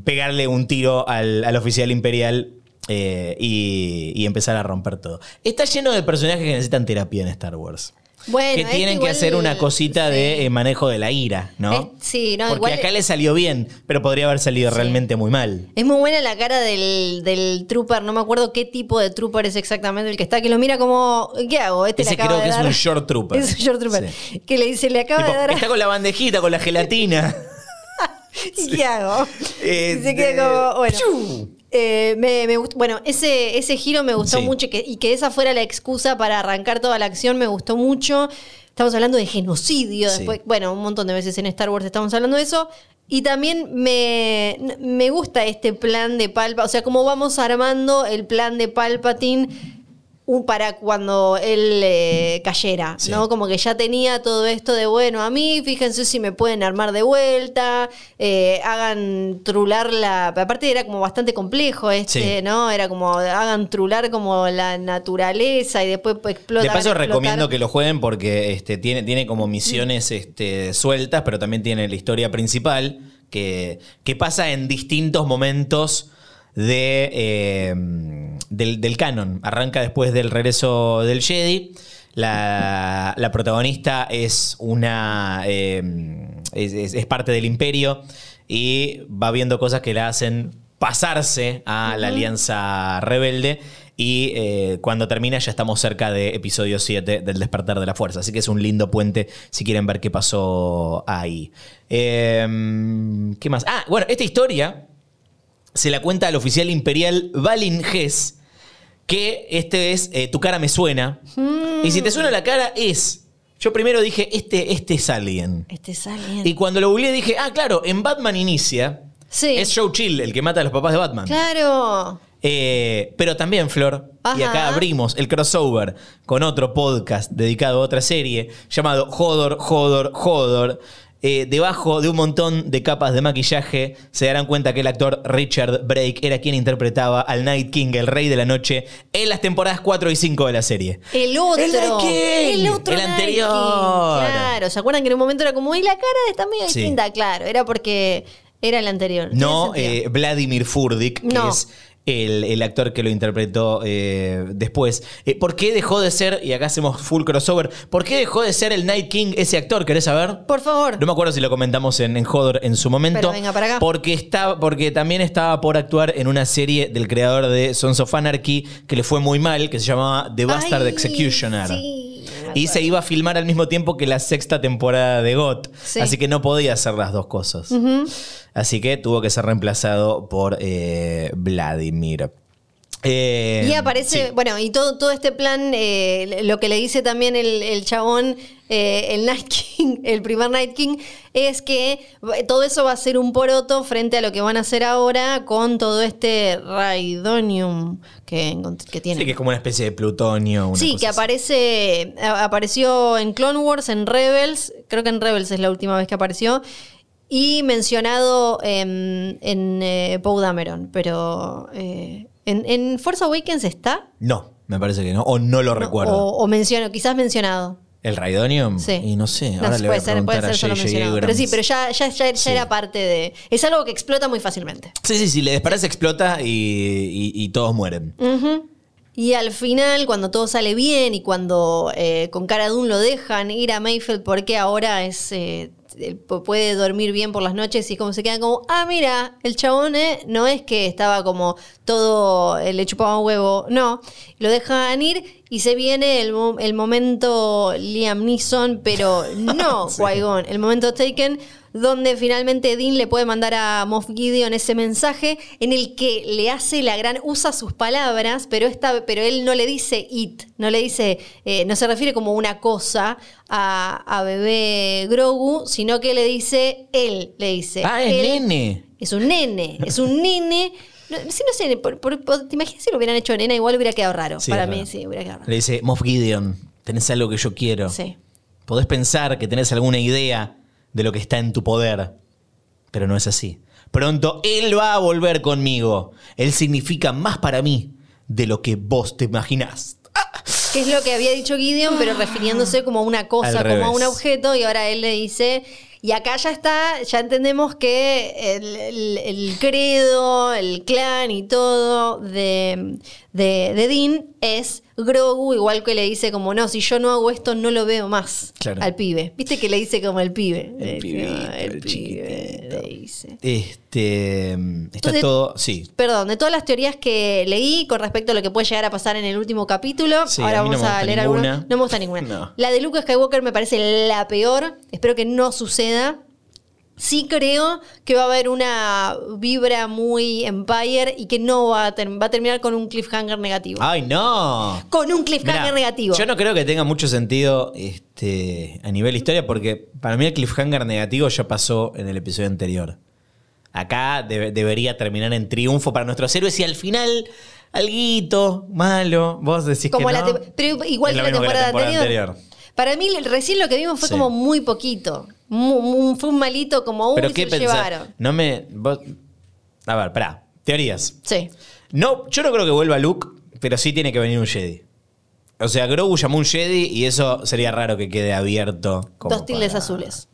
B: pegarle un tiro al, al oficial imperial. y, y empezar a romper todo. Está lleno de personajes que necesitan terapia en Star Wars
C: Bueno,
B: que tienen que hacer una cosita
C: sí.
B: de eh, manejo de la ira, ¿no?
C: Eh, sí, no,
B: Porque
C: igual-
B: acá le salió bien, pero podría haber salido
C: Sí.
B: realmente muy mal.
C: Es muy buena la cara del, del trooper, no me acuerdo qué tipo de trooper es exactamente el que está, que lo mira como, ¿qué hago? Este
B: Ese
C: le acaba
B: creo
C: de
B: que es un short trooper.
C: Es un short trooper. Que le dice, le acaba
B: Tipo,
C: de dar...
B: está con la bandejita, con la gelatina.
C: ¿Y qué hago?
B: Eh,
C: y se queda como, bueno.
B: ¡Piu!
C: Eh, me, me gustó- bueno, ese, ese giro me gustó
B: Sí.
C: mucho y que, y que esa fuera la excusa para arrancar toda la acción me gustó mucho. Estamos hablando de genocidio,
B: Sí.
C: después, bueno, un montón de veces en Star Wars estamos hablando de eso. Y también me, me gusta este plan de Palpa, o sea, cómo vamos armando el plan de Palpatine un- para cuando él eh, cayera,
B: Sí.
C: ¿no? Como que ya tenía todo esto de, bueno, a mí, fíjense si me pueden armar de vuelta, eh, hagan trular la... Aparte era como bastante complejo este,
B: Sí.
C: ¿no? Era como, hagan trular como la naturaleza y después explota.
B: De paso
C: explotar.
B: recomiendo que lo jueguen porque este, tiene, tiene como misiones este, sueltas, pero también tiene la historia principal que, que pasa en distintos momentos de, eh, del, del canon. Arranca después del regreso del Jedi. La, la protagonista es una. eh, es, es- es parte del imperio y va viendo cosas que la hacen pasarse a la alianza rebelde. Y eh, cuando termina ya estamos cerca de episodio 7 del despertar de la fuerza. Así que es un lindo puente si quieren ver qué pasó ahí. Eh, ¿Qué más? Ah, bueno, esta historia se la cuenta al oficial imperial Valin Hess, que este es eh, Tu cara me suena. Y si te suena la cara es... Yo primero dije, este, este es alguien.
C: Este es alguien.
B: Y cuando lo googleé dije, ah, claro, en Batman Inicia
C: Sí.
B: es Joe Chill, el que mata a los papás de Batman.
C: Claro.
B: Eh, pero también, Flor, y
C: Ajá.
B: acá abrimos el crossover con otro podcast dedicado a otra serie llamado Hodor, Hodor, Hodor. Eh, debajo de un montón de capas de maquillaje se darán cuenta que el actor Richard Brake era quien interpretaba al Night King, el rey de la noche, en las temporadas 4 y 5 de la serie.
C: El otro.
B: El King.
C: El otro.
B: El anterior.
C: King. Claro. ¿Se acuerdan que en un momento era como, y la cara está medio
B: Sí.
C: distinta? Claro, era porque era el anterior.
B: No eh, Vladimir Furdik, que
C: No.
B: es el, el actor que lo interpretó eh, después. Eh, ¿Por qué dejó de ser, y acá hacemos full crossover, ¿por qué dejó de ser el Night King ese actor? ¿Querés saber?
C: Por favor.
B: No me acuerdo si lo comentamos en, en Hodor en su momento.
C: Pero venga para acá.
B: Porque, está, porque también estaba por actuar en una serie del creador de Sons of Anarchy que le fue muy mal, que se llamaba The Bastard
C: Ay,
B: Executioner.
C: sí,
B: y se iba a filmar al mismo tiempo que la sexta temporada de GOT.
C: Sí.
B: Así que no podía hacer las dos cosas. Así que tuvo que ser reemplazado por eh, Vladimir. Eh,
C: Y aparece,
B: sí.
C: bueno, y todo, todo este plan, eh, lo que le dice también el, el chabón, eh, el Night King, el primer Night King, es que todo eso va a ser un poroto frente a lo que van a hacer ahora con todo este Raidonium que, que tiene.
B: Sí, que es como una especie de plutonio. una
C: Sí,
B: cosa
C: que aparece, apareció en Clone Wars, en Rebels, creo que en Rebels es la última vez que apareció, y mencionado en, en Poe Dameron, pero en, en Force Awakens está.
B: No, me parece que no. O no lo
C: No,
B: recuerdo.
C: O, o menciono, quizás mencionado.
B: ¿El Raidonium?
C: Sí.
B: Y no sé,
C: No,
B: ahora le voy
C: puede
B: a
C: ser,
B: preguntar
C: puede ser
B: a
C: solo
B: J.J.
C: mencionado. Pero sí, pero ya, ya, ya, ya
B: Sí.
C: era parte de. Es algo que explota muy fácilmente.
B: Sí, sí, sí, le disparas explota y, y- y todos mueren.
C: Y al final, cuando todo sale bien y cuando eh, con Cara Dune lo dejan ir a Mayfield porque ahora es eh, puede dormir bien por las noches y como se quedan como, ah, mira, el chabón eh, no es que estaba como todo, eh, le chupaba un huevo, no, lo dejan ir y se viene el, el momento Liam Neeson, pero no Qui-Gon, el momento Taken, donde finalmente Dean le puede mandar a Moff Gideon ese mensaje en el que le hace la gran, usa sus palabras, pero, esta, pero él no le dice it, no le dice, eh, no se refiere como una cosa a, a bebé Grogu, sino que le dice él, le dice.
B: Ah, es
C: él
B: nene.
C: Es un nene, es un nene. No, sí, no sé, por- por- por- ¿te imaginas si lo hubieran hecho nena? Igual hubiera quedado raro.
B: Sí,
C: Para mí, sí, hubiera quedado raro.
B: Le dice, Moff Gideon, tenés algo que yo quiero.
C: Sí.
B: podés pensar que tenés alguna idea de lo que está en tu poder, pero no es así. Pronto Él va a volver conmigo. Él significa más para mí de lo que vos te imaginás.
C: Que es lo que había dicho Gideon, pero refiriéndose como a una cosa, como a un objeto, y ahora él le dice. Y acá ya está, ya entendemos que el, el- el credo, el clan y todo de, de, de Dean es Grogu, igual que le dice como, no, si yo no hago esto, no lo veo más
B: Claro.
C: al pibe. ¿Viste que le dice como el pibe?
B: El
C: Le dice,
B: pibito,
C: "Ah,
B: el
C: pibe",
B: chiquitito.
C: le dice.
B: Este. Está
C: Entonces-
B: todo. Sí.
C: Perdón, de todas las teorías que leí con respecto a lo que puede llegar a pasar en el último capítulo,
B: Sí,
C: ahora
B: a mí no
C: vamos a leer algunas. No me gusta ninguna.
B: No.
C: La de Luke Skywalker me parece la peor. Espero que no suceda. Sí creo que va a haber una vibra muy Empire y que no va a, va a terminar con un cliffhanger negativo.
B: ¡Ay, no!
C: Con un cliffhanger
B: Mirá,
C: negativo.
B: Yo no creo que tenga mucho sentido este, a nivel historia, porque para mí el cliffhanger negativo ya pasó en el episodio anterior. Acá debe- debería terminar en triunfo para nuestros héroes y al final, alguito malo. Vos decís
C: como
B: que
C: la
B: no.
C: pero igual
B: Es
C: que la temporada, anterior. Para mí, recién lo que vimos fue
B: Sí.
C: como muy poquito. Mu- fue un malito como, uy,
B: Pero
C: se
B: qué
C: lo
B: pensás?
C: llevaron.
B: No me. vos- a ver, pará. Teorías.
C: Sí.
B: No, yo no creo que vuelva Luke, pero sí tiene que venir un Jedi. O sea, Grogu llamó un Jedi y eso sería raro que quede abierto. como
C: Dos tildes
B: para-
C: azules.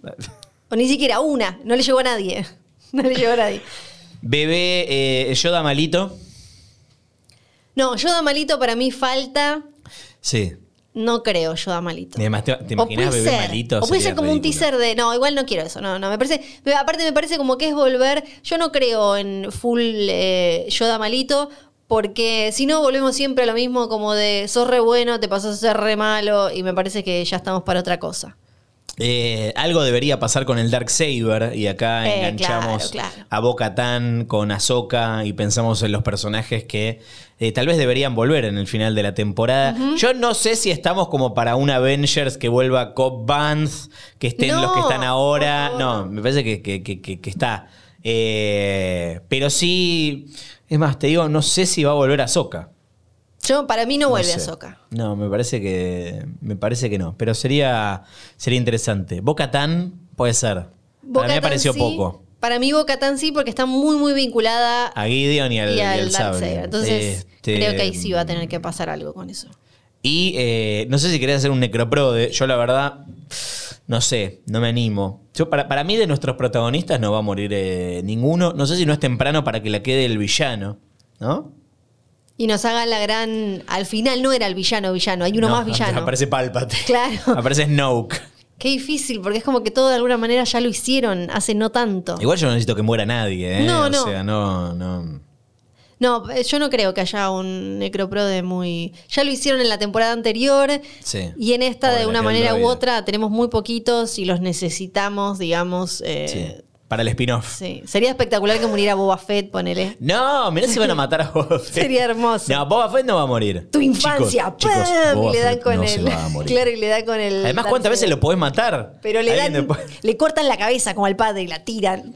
C: O ni siquiera una. No le llegó a nadie. No le llegó a nadie.
B: Bebé eh, Yoda malito.
C: No, Yoda malito para mí falta.
B: Sí.
C: No creo Yoda malito.
B: Y además, ¿te, te imaginas bebé
C: ser.
B: malito?
C: O puede ser como un teaser de. No, igual no quiero eso. No, no. Me parece. Aparte, me parece como que es volver. Yo no creo en full eh, Yoda malito. Porque si no, volvemos siempre a lo mismo, como de sos re bueno, te pasas a ser re malo, y me parece que ya estamos para otra cosa.
B: Eh, algo debería pasar con el Dark Saber y acá
C: Eh,
B: enganchamos
C: claro, claro.
B: a Boca Tan con Ahsoka y pensamos en los personajes que eh, tal vez deberían volver en el final de la temporada. Yo no sé si estamos como para un Avengers que vuelva Cobb Vanth, que estén
C: No,
B: los que están ahora. No, me parece que, que- que- está. Pero sí, es más, te digo, no sé si va a volver Ahsoka.
C: Yo, para mí no vuelve
B: sé.
C: a Soca.
B: No, me parece que. Me parece que no. Pero sería, sería interesante. Boca Tan puede ser. Para mí me pareció poco.
C: Para mí Boca Tan sí, porque está muy, muy vinculada
B: A Gideon y al,
C: y
B: y
C: al
B: sable.
C: Saber. Entonces,
B: Este,
C: creo que ahí sí va a tener que pasar algo con eso.
B: Y eh, no sé si querés hacer un necroprode. Yo, la verdad, no sé, no me animo. Yo, para, para mí, de nuestros protagonistas no va a morir eh, ninguno. No sé si no es temprano para que la quede el villano, ¿no?
C: Y nos hagan la gran. Al final no era el villano villano, hay uno
B: No,
C: más villano.
B: Aparece Palpatine.
C: Claro.
B: Aparece Snoke.
C: Qué difícil, porque es como que todo de alguna manera ya lo hicieron hace no tanto.
B: Igual yo no necesito que muera nadie, ¿eh?
C: No,
B: o
C: no.
B: sea, no, no.
C: No, eh, yo no creo que haya un necroprode muy. Ya lo hicieron en la temporada anterior.
B: Sí.
C: Y en esta, de una manera u otra, tenemos muy poquitos y los necesitamos, digamos. eh,
B: Sí. Para el spin-off.
C: sí. Sería espectacular que muriera Boba Fett, ponele.
B: No, mirá si van a matar a Boba Fett.
C: Sería hermoso.
B: No, Boba Fett no va a morir.
C: Tu infancia,
B: Chicos,
C: le dan
B: Fett
C: con
B: no
C: el.
B: se va a morir.
C: Claro, y le dan con el.
B: Además, ¿cuántas veces lo podés matar?
C: Pero le dan.
B: después-
C: Le cortan la cabeza como al padre y la tiran.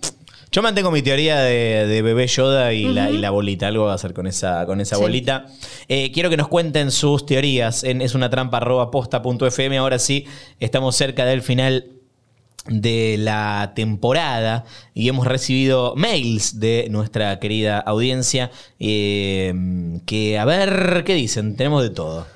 B: Yo mantengo mi teoría de, de bebé Yoda y, la, y la bolita. Algo va a hacer con esa, con esa
C: Sí.
B: bolita. Eh, quiero que nos cuenten sus teorías en es una trampa arroba posta punto fm. Ahora sí, estamos cerca del final de la temporada y hemos recibido mails de nuestra querida audiencia eh, que a ver qué dicen, tenemos de todo.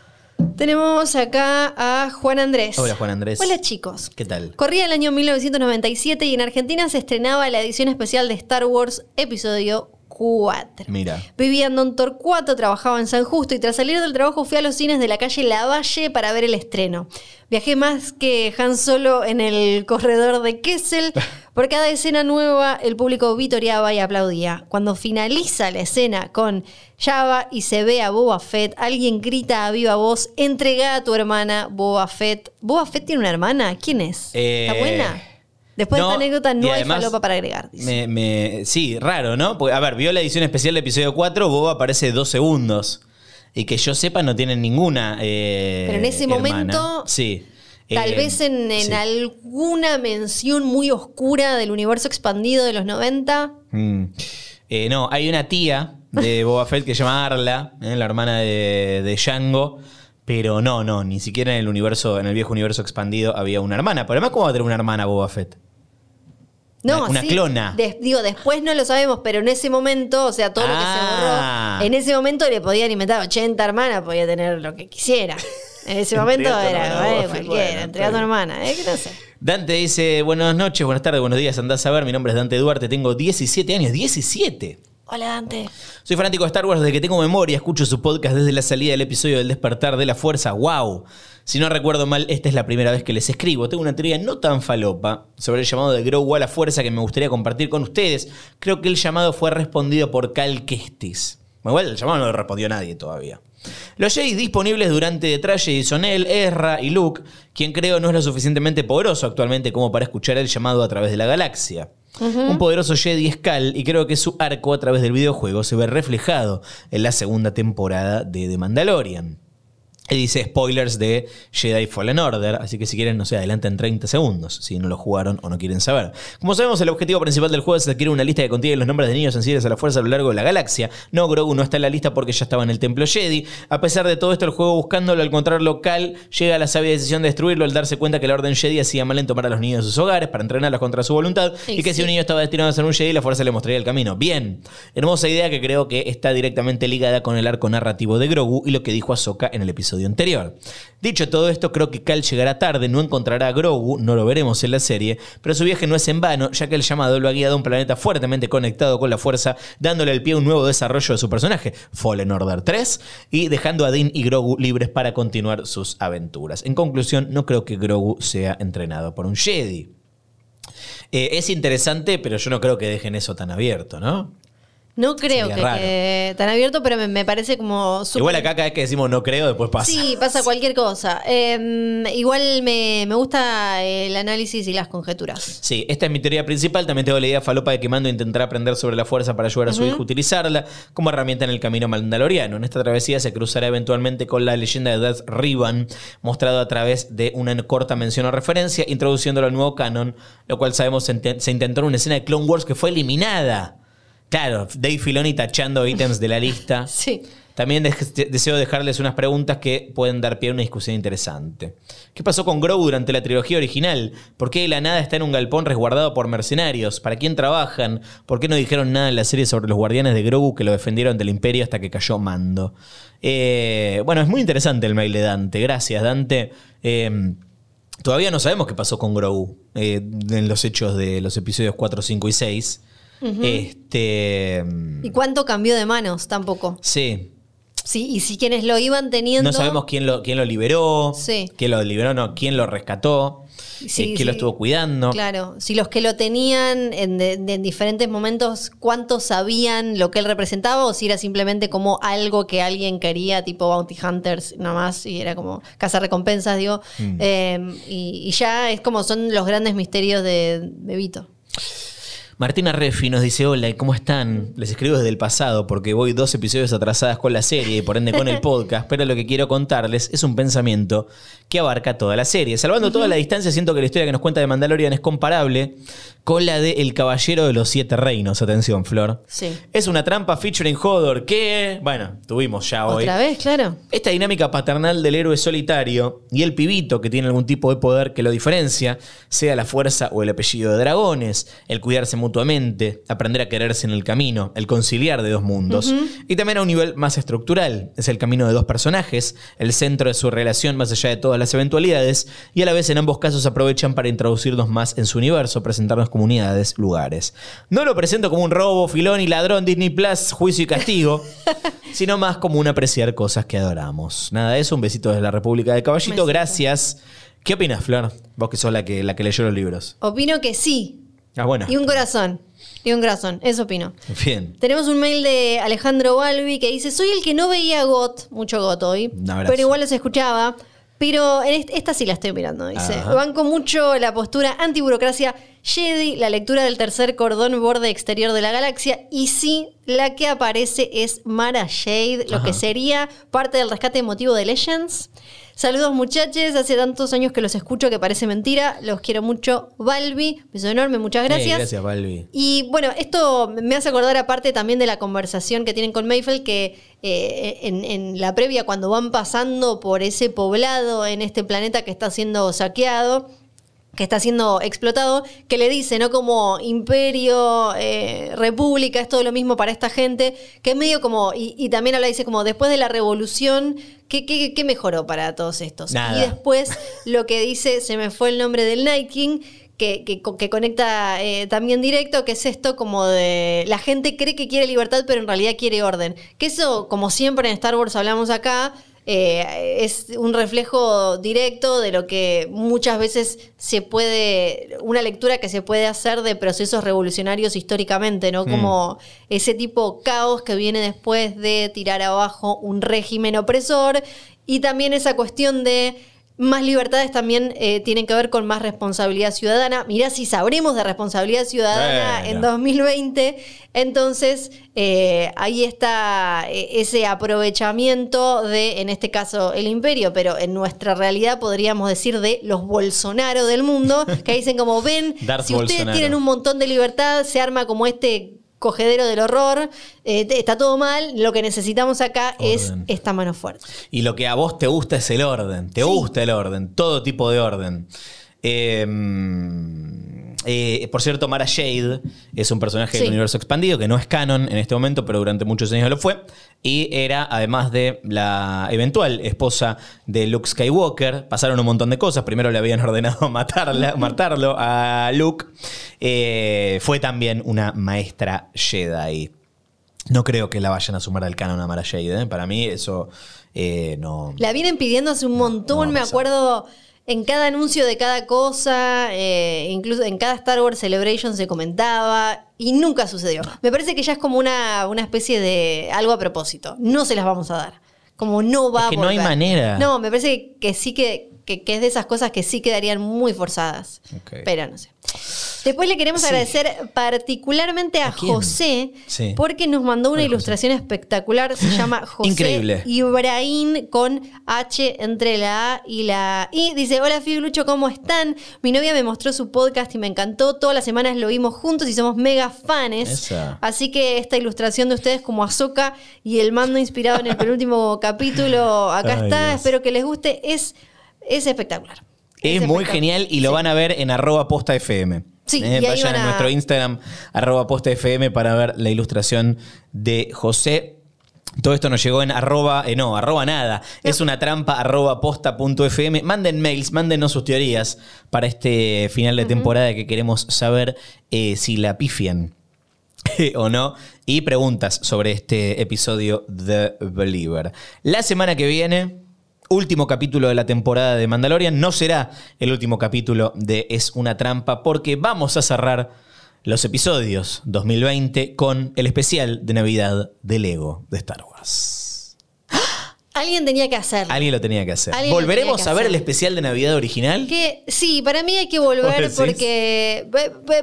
C: Tenemos acá a Juan Andrés.
B: Hola, Juan Andrés.
C: Hola chicos.
B: ¿Qué tal?
C: Corría el año 1997 y en Argentina se estrenaba la edición especial de Star Wars Episodio 4.
B: Mira.
C: Vivía en Don Torcuato, trabajaba en San Justo y tras salir del trabajo fui a los cines de la calle Lavalle para ver el estreno. Viajé más que Han Solo en el corredor de Kessel. Por cada escena nueva el público vitoreaba y aplaudía. Cuando finaliza la escena con Java y se ve a Boba Fett, alguien grita a viva voz, entrega a tu hermana Boba Fett. ¿Boba Fett tiene una hermana? ¿Quién es?
B: Eh,
C: ¿Está buena? Después
B: no,
C: de esta anécdota no hay falopa para agregar. dice.
B: Me, me- sí, raro, ¿no? Porque, a ver, vio la edición especial de episodio 4, Boba aparece dos segundos. Y que yo sepa, no tienen ninguna. eh,
C: Pero en ese
B: hermana.
C: momento,
B: Sí.
C: Tal
B: Eh,
C: vez en, en
B: sí.
C: alguna mención muy oscura del universo expandido de los 90.
B: Mm. Eh, no, hay una tía de Boba Fett que se llama Arla, la hermana de, de Django. Pero no, no, ni siquiera en el universo, en el viejo universo expandido había una hermana. Pero además, ¿cómo va a tener una hermana Boba Fett?
C: No,
B: Una-
C: sí,
B: clona.
C: des- digo, después no lo sabemos, pero en ese momento, o sea, todo lo que
B: Ah.
C: se borró, en ese momento le podían inventar 80 hermanas, podía tener lo que quisiera. En ese momento era
B: hermana,
C: eh, cualquiera,
B: bueno,
C: entrega a tu
B: está bien.
C: hermana, eh, que no sé.
B: Dante dice, buenas noches, buenas tardes, buenos días, andás a ver, mi nombre es Dante Duarte, tengo 17 años, 17.
C: Hola Dante.
B: Soy fanático de Star Wars desde que tengo memoria, escucho su podcast desde la salida del episodio del despertar de la fuerza, wow. Si no recuerdo mal, esta es la primera vez que les escribo. Tengo una teoría no tan falopa sobre el llamado de Grogu a la fuerza que me gustaría compartir con ustedes. Creo que el llamado fue respondido por Cal Kestis. Bueno, Igual el llamado no lo respondió nadie todavía. Los Jedi disponibles durante detrás Jedi son él, Ezra y Luke, quien creo no es lo suficientemente poderoso actualmente como para escuchar el llamado a través de la galaxia. Un poderoso Jedi es Cal y creo que su arco a través del videojuego se ve reflejado en la segunda temporada de The Mandalorian. Y dice spoilers de Jedi Fallen Order, así que si quieren, no sé, adelanten 30 segundos, si no lo jugaron o no quieren saber. Como sabemos, el objetivo principal del juego es adquirir una lista que contiene los nombres de niños sensibles a la fuerza a lo largo de la galaxia. No, Grogu no está en la lista porque ya estaba en el templo Jedi. A pesar de todo esto, el juego buscándolo al encontrarlo Cal llega a la sabia decisión de destruirlo al darse cuenta que la orden Jedi hacía mal en tomar a los niños de sus hogares para entrenarlos contra su voluntad y,
C: Y
B: que si un niño estaba destinado a ser un Jedi, la fuerza le mostraría el camino. Bien, hermosa idea que creo que está directamente ligada con el arco narrativo de Grogu y lo que dijo Ahsoka en el episodio Dicho todo esto, creo que Cal llegará tarde, no encontrará a Grogu, no lo veremos en la serie, pero su viaje no es en vano, ya que el llamado lo ha guiado a un planeta fuertemente conectado con la fuerza, dándole el pie a un nuevo desarrollo de su personaje, Fallen Order 3, y dejando a Din y Grogu libres para continuar sus aventuras. En conclusión, no creo que Grogu sea entrenado por un Jedi. Eh, es interesante, pero yo no creo que dejen eso tan abierto, ¿no?
C: No creo
B: Sería
C: que
B: raro.
C: quede tan abierto, pero me, me parece como súper-
B: Igual acá cada vez que decimos no creo, después pasa.
C: Sí, pasa cualquier cosa. Eh, igual me, me gusta el análisis y las conjeturas.
B: Sí, esta es mi teoría principal. También tengo la idea falopa de que Mando intentará aprender sobre la fuerza para ayudar a su hijo a utilizarla como herramienta en el camino mandaloriano. En esta travesía se cruzará eventualmente con la leyenda de Death Ribbon, mostrado a través de una corta mención o referencia, introduciéndolo al nuevo canon, lo cual sabemos se, se intentó en una escena de Clone Wars que fue eliminada. Claro, Dave Filoni tachando ítems de la lista.
C: Sí.
B: También de- deseo dejarles unas preguntas que pueden dar pie a una discusión interesante. ¿Qué pasó con Grogu durante la trilogía original? ¿Por qué de la nada está en un galpón resguardado por mercenarios? ¿Para quién trabajan? ¿Por qué no dijeron nada en la serie sobre los guardianes de Grogu que lo defendieron del imperio hasta que cayó Mando? Eh, bueno, es muy interesante el mail de Dante. Gracias, Dante. Eh, todavía no sabemos qué pasó con Grogu eh, en los hechos de los episodios 4, 5 y 6. Este.
C: ¿Y cuánto cambió de manos? Tampoco.
B: Sí,
C: Sí, y si quienes lo iban teniendo.
B: No sabemos quién lo, quién lo liberó,
C: Sí.
B: quién lo liberó, no, quién lo rescató,
C: Sí,
B: eh, quién lo estuvo cuidando.
C: Claro, si los que lo tenían en, de- de- en diferentes momentos, ¿cuántos sabían lo que él representaba? O si era simplemente como algo que alguien quería, tipo Bounty Hunters, nomás, y era como casa recompensas, digo.
B: Mm.
C: Eh, y, y ya es como son los grandes misterios de, de Vito.
B: Martina Reffi nos dice, hola, ¿y ¿cómo están? Les escribo desde el pasado porque voy dos episodios atrasadas con la serie y por ende con el podcast, pero lo que quiero contarles es un pensamiento que abarca toda la serie. Salvando toda la distancia, siento que la historia que nos cuenta de Mandalorian es comparable con la de El Caballero de los Siete Reinos. Atención, Flor.
C: Sí.
B: Es una trampa featuring Hodor que, bueno, tuvimos ya hoy.
C: ¿Otra vez? Claro.
B: Esta dinámica paternal del héroe solitario y el pibito que tiene algún tipo de poder que lo diferencia, sea la fuerza o el apellido de dragones, el cuidarse mutuamente, aprender a quererse en el camino, el conciliar de dos mundos. Y también a un nivel más estructural, es el camino de dos personajes, el centro de su relación más allá de todas las eventualidades, y a la vez en ambos casos aprovechan para introducirnos más en su universo, presentarnos comunidades, lugares. No lo presento como un robo, filón y ladrón, Disney Plus, juicio y castigo sino más como un apreciar cosas que adoramos. Nada de eso, un besito desde la República de Caballito, gracias. ¿Qué opinas, Flor? Vos que sos la que, la que leyó los libros.
C: Opino que sí.
B: Ah, bueno.
C: Y un corazón. Y un corazón. Eso opino.
B: Bien.
C: Tenemos un mail de Alejandro Balbi que dice: Soy el que no veía GOT, mucho GOT hoy, pero igual los escuchaba. Pero en est- esta sí la estoy mirando. Dice:
B: Ajá.
C: Banco mucho la postura antiburocracia Jedi, la lectura del tercer cordón borde exterior de la galaxia. Y sí, la que aparece es Mara Jade, lo
B: Ajá.
C: que sería parte del rescate emotivo de Legends. Saludos muchachos, hace tantos años que los escucho que parece mentira. Los quiero mucho. Balbi, beso enorme, muchas gracias.
B: Gracias, Balbi.
C: Y bueno, esto me hace acordar aparte también de la conversación que tienen con Mayfield, que eh, en, en la previa, cuando van pasando por ese poblado en este planeta que está siendo saqueado, que está siendo explotado, que le dice, ¿no? Como imperio, eh, república, es todo lo mismo para esta gente, que es medio como, y, y también habla, dice como, después de la revolución, ¿qué, qué, qué mejoró para todos estos?
B: Nada.
C: Y después lo que dice, se me fue el nombre del Night King, que, que, que conecta eh, también directo, que es esto como de la gente cree que quiere libertad, pero en realidad quiere orden. Que eso, como siempre en Star Wars hablamos acá, eh, es un reflejo directo de lo que muchas veces se puede, una lectura que se puede hacer de procesos revolucionarios históricamente, ¿no? Como ese tipo caos que viene después de tirar abajo un régimen opresor y también esa cuestión de más libertades también eh, tienen que ver con más responsabilidad ciudadana. Mirá si sabremos de responsabilidad ciudadana en 2020. Entonces, eh, ahí está eh, ese aprovechamiento de, en este caso, el imperio, pero en nuestra realidad podríamos decir de los Bolsonaro del mundo, que dicen como, ven, si ustedes
B: Bolsonaro.
C: tienen un montón de libertad, se arma como este cogedero del horror, eh, está todo mal, lo que necesitamos acá es esta mano fuerte.
B: Y lo que a vos te gusta es el orden. Te
C: Sí.
B: gusta el orden. Todo tipo de orden. Eh, eh, por cierto, Mara Jade es un personaje
C: Sí.
B: del universo expandido que no es canon en este momento, pero durante muchos años lo fue. Y era, además de la eventual esposa de Luke Skywalker, pasaron un montón de cosas. Primero le habían ordenado matarla, matarlo a Luke. Eh, fue también una maestra Jedi. No creo que la vayan a sumar al canon a Mara Jade. ¿eh? Para mí eso no...
C: La vienen pidiendo hace un montón,
B: no
C: me acuerdo en cada anuncio de cada cosa, eh, incluso en cada Star Wars Celebration se comentaba y nunca sucedió. Me parece que ya es como una, una especie de algo a propósito. No se las vamos a dar. Como no va
B: Es que
C: a
B: no hay manera.
C: No, me parece que sí que, que, que es de esas cosas que sí quedarían muy forzadas.
B: Ok.
C: Pero no sé. Después le queremos
B: Sí.
C: agradecer particularmente a,
B: ¿A?
C: José
B: Sí.
C: porque nos mandó una ilustración espectacular. Se llama José
B: Increíble.
C: Ibrahim con H entre la A y la I. Dice, hola Fiu y Lucho, ¿cómo están? Mi novia me mostró su podcast y me encantó. Todas las semanas lo vimos juntos y somos mega fans.
B: Esa.
C: Así que esta ilustración de ustedes como Azoka y el mando inspirado en el penúltimo capítulo, acá
B: Ay,
C: está.
B: Dios.
C: Espero que les guste. Es, es espectacular.
B: Es muy
C: espectacular.
B: genial y lo
C: Sí.
B: van a ver en arroba posta FM.
C: Sí,
B: Eh,
C: y
B: vayan a
C: a-
B: nuestro Instagram, arroba posta FM, para ver la ilustración de José. Todo esto nos llegó en arroba, eh, no, arroba nada. Es una trampa arroba posta punto FM. Manden mails, mándenos sus teorías para este final de temporada que queremos saber eh, si la pifian o no. Y preguntas sobre este episodio The Believer. La semana que viene, último capítulo de la temporada de Mandalorian. No será el último capítulo de Es una trampa porque vamos a cerrar los episodios 2020 con el especial de Navidad de Lego de Star Wars.
C: Alguien tenía que hacerlo.
B: Alguien lo tenía que hacer. ¿Volveremos
C: que
B: a ver el
C: hacer.
B: especial de Navidad original?
C: Que sí, para mí hay que
B: ¿Vos
C: volver porque.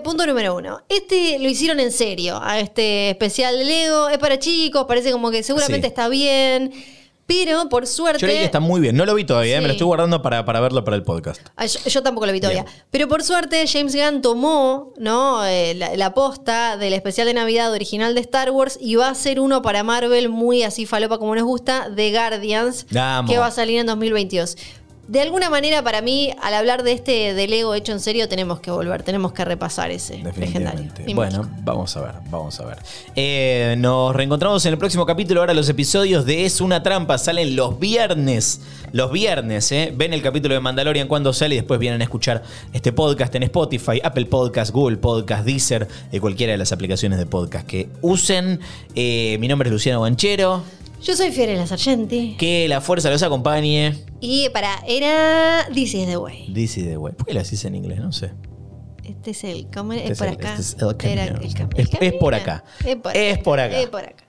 C: Punto número uno. Este lo hicieron en serio. A este especial de Lego. Es para chicos, parece como que seguramente
B: Sí.
C: está bien. Pero por suerte.
B: Yo leí que está muy bien. No lo vi todavía, eh, me lo estoy guardando para, para verlo para el podcast.
C: Ah, Yo, yo tampoco lo vi todavía.
B: Bien.
C: Pero por suerte, James Gunn tomó ¿no? Eh, la, la posta del especial de Navidad original de Star Wars y va a hacer uno para Marvel muy así falopa como nos gusta, de Guardians, que va a salir en 2022. De alguna manera, para mí, al hablar de este de Lego hecho en serio, tenemos que volver, tenemos que repasar ese legendario.
B: Bueno, vamos a ver, vamos a ver. Eh, nos reencontramos en el próximo capítulo. Ahora los episodios de Es una trampa salen los viernes. Los viernes, ¿eh? Ven el capítulo de Mandalorian cuando sale y después vienen a escuchar este podcast en Spotify, Apple Podcast, Google Podcast, Deezer, de cualquiera de las aplicaciones de podcast que usen. Eh, mi nombre es Luciano Banchero.
C: Yo soy Fiorella Sargenti.
B: Que la fuerza los acompañe.
C: Y para, era This is the way.
B: This is the way. ¿Por qué lo decís en inglés? No sé.
C: Este es el camino.
B: Este
C: Es por
B: el-
C: acá.
B: este es el camino.
C: Era el cam-
B: Es-
C: el
B: es por acá.
C: Es por
B: Es por acá.
C: Es por acá.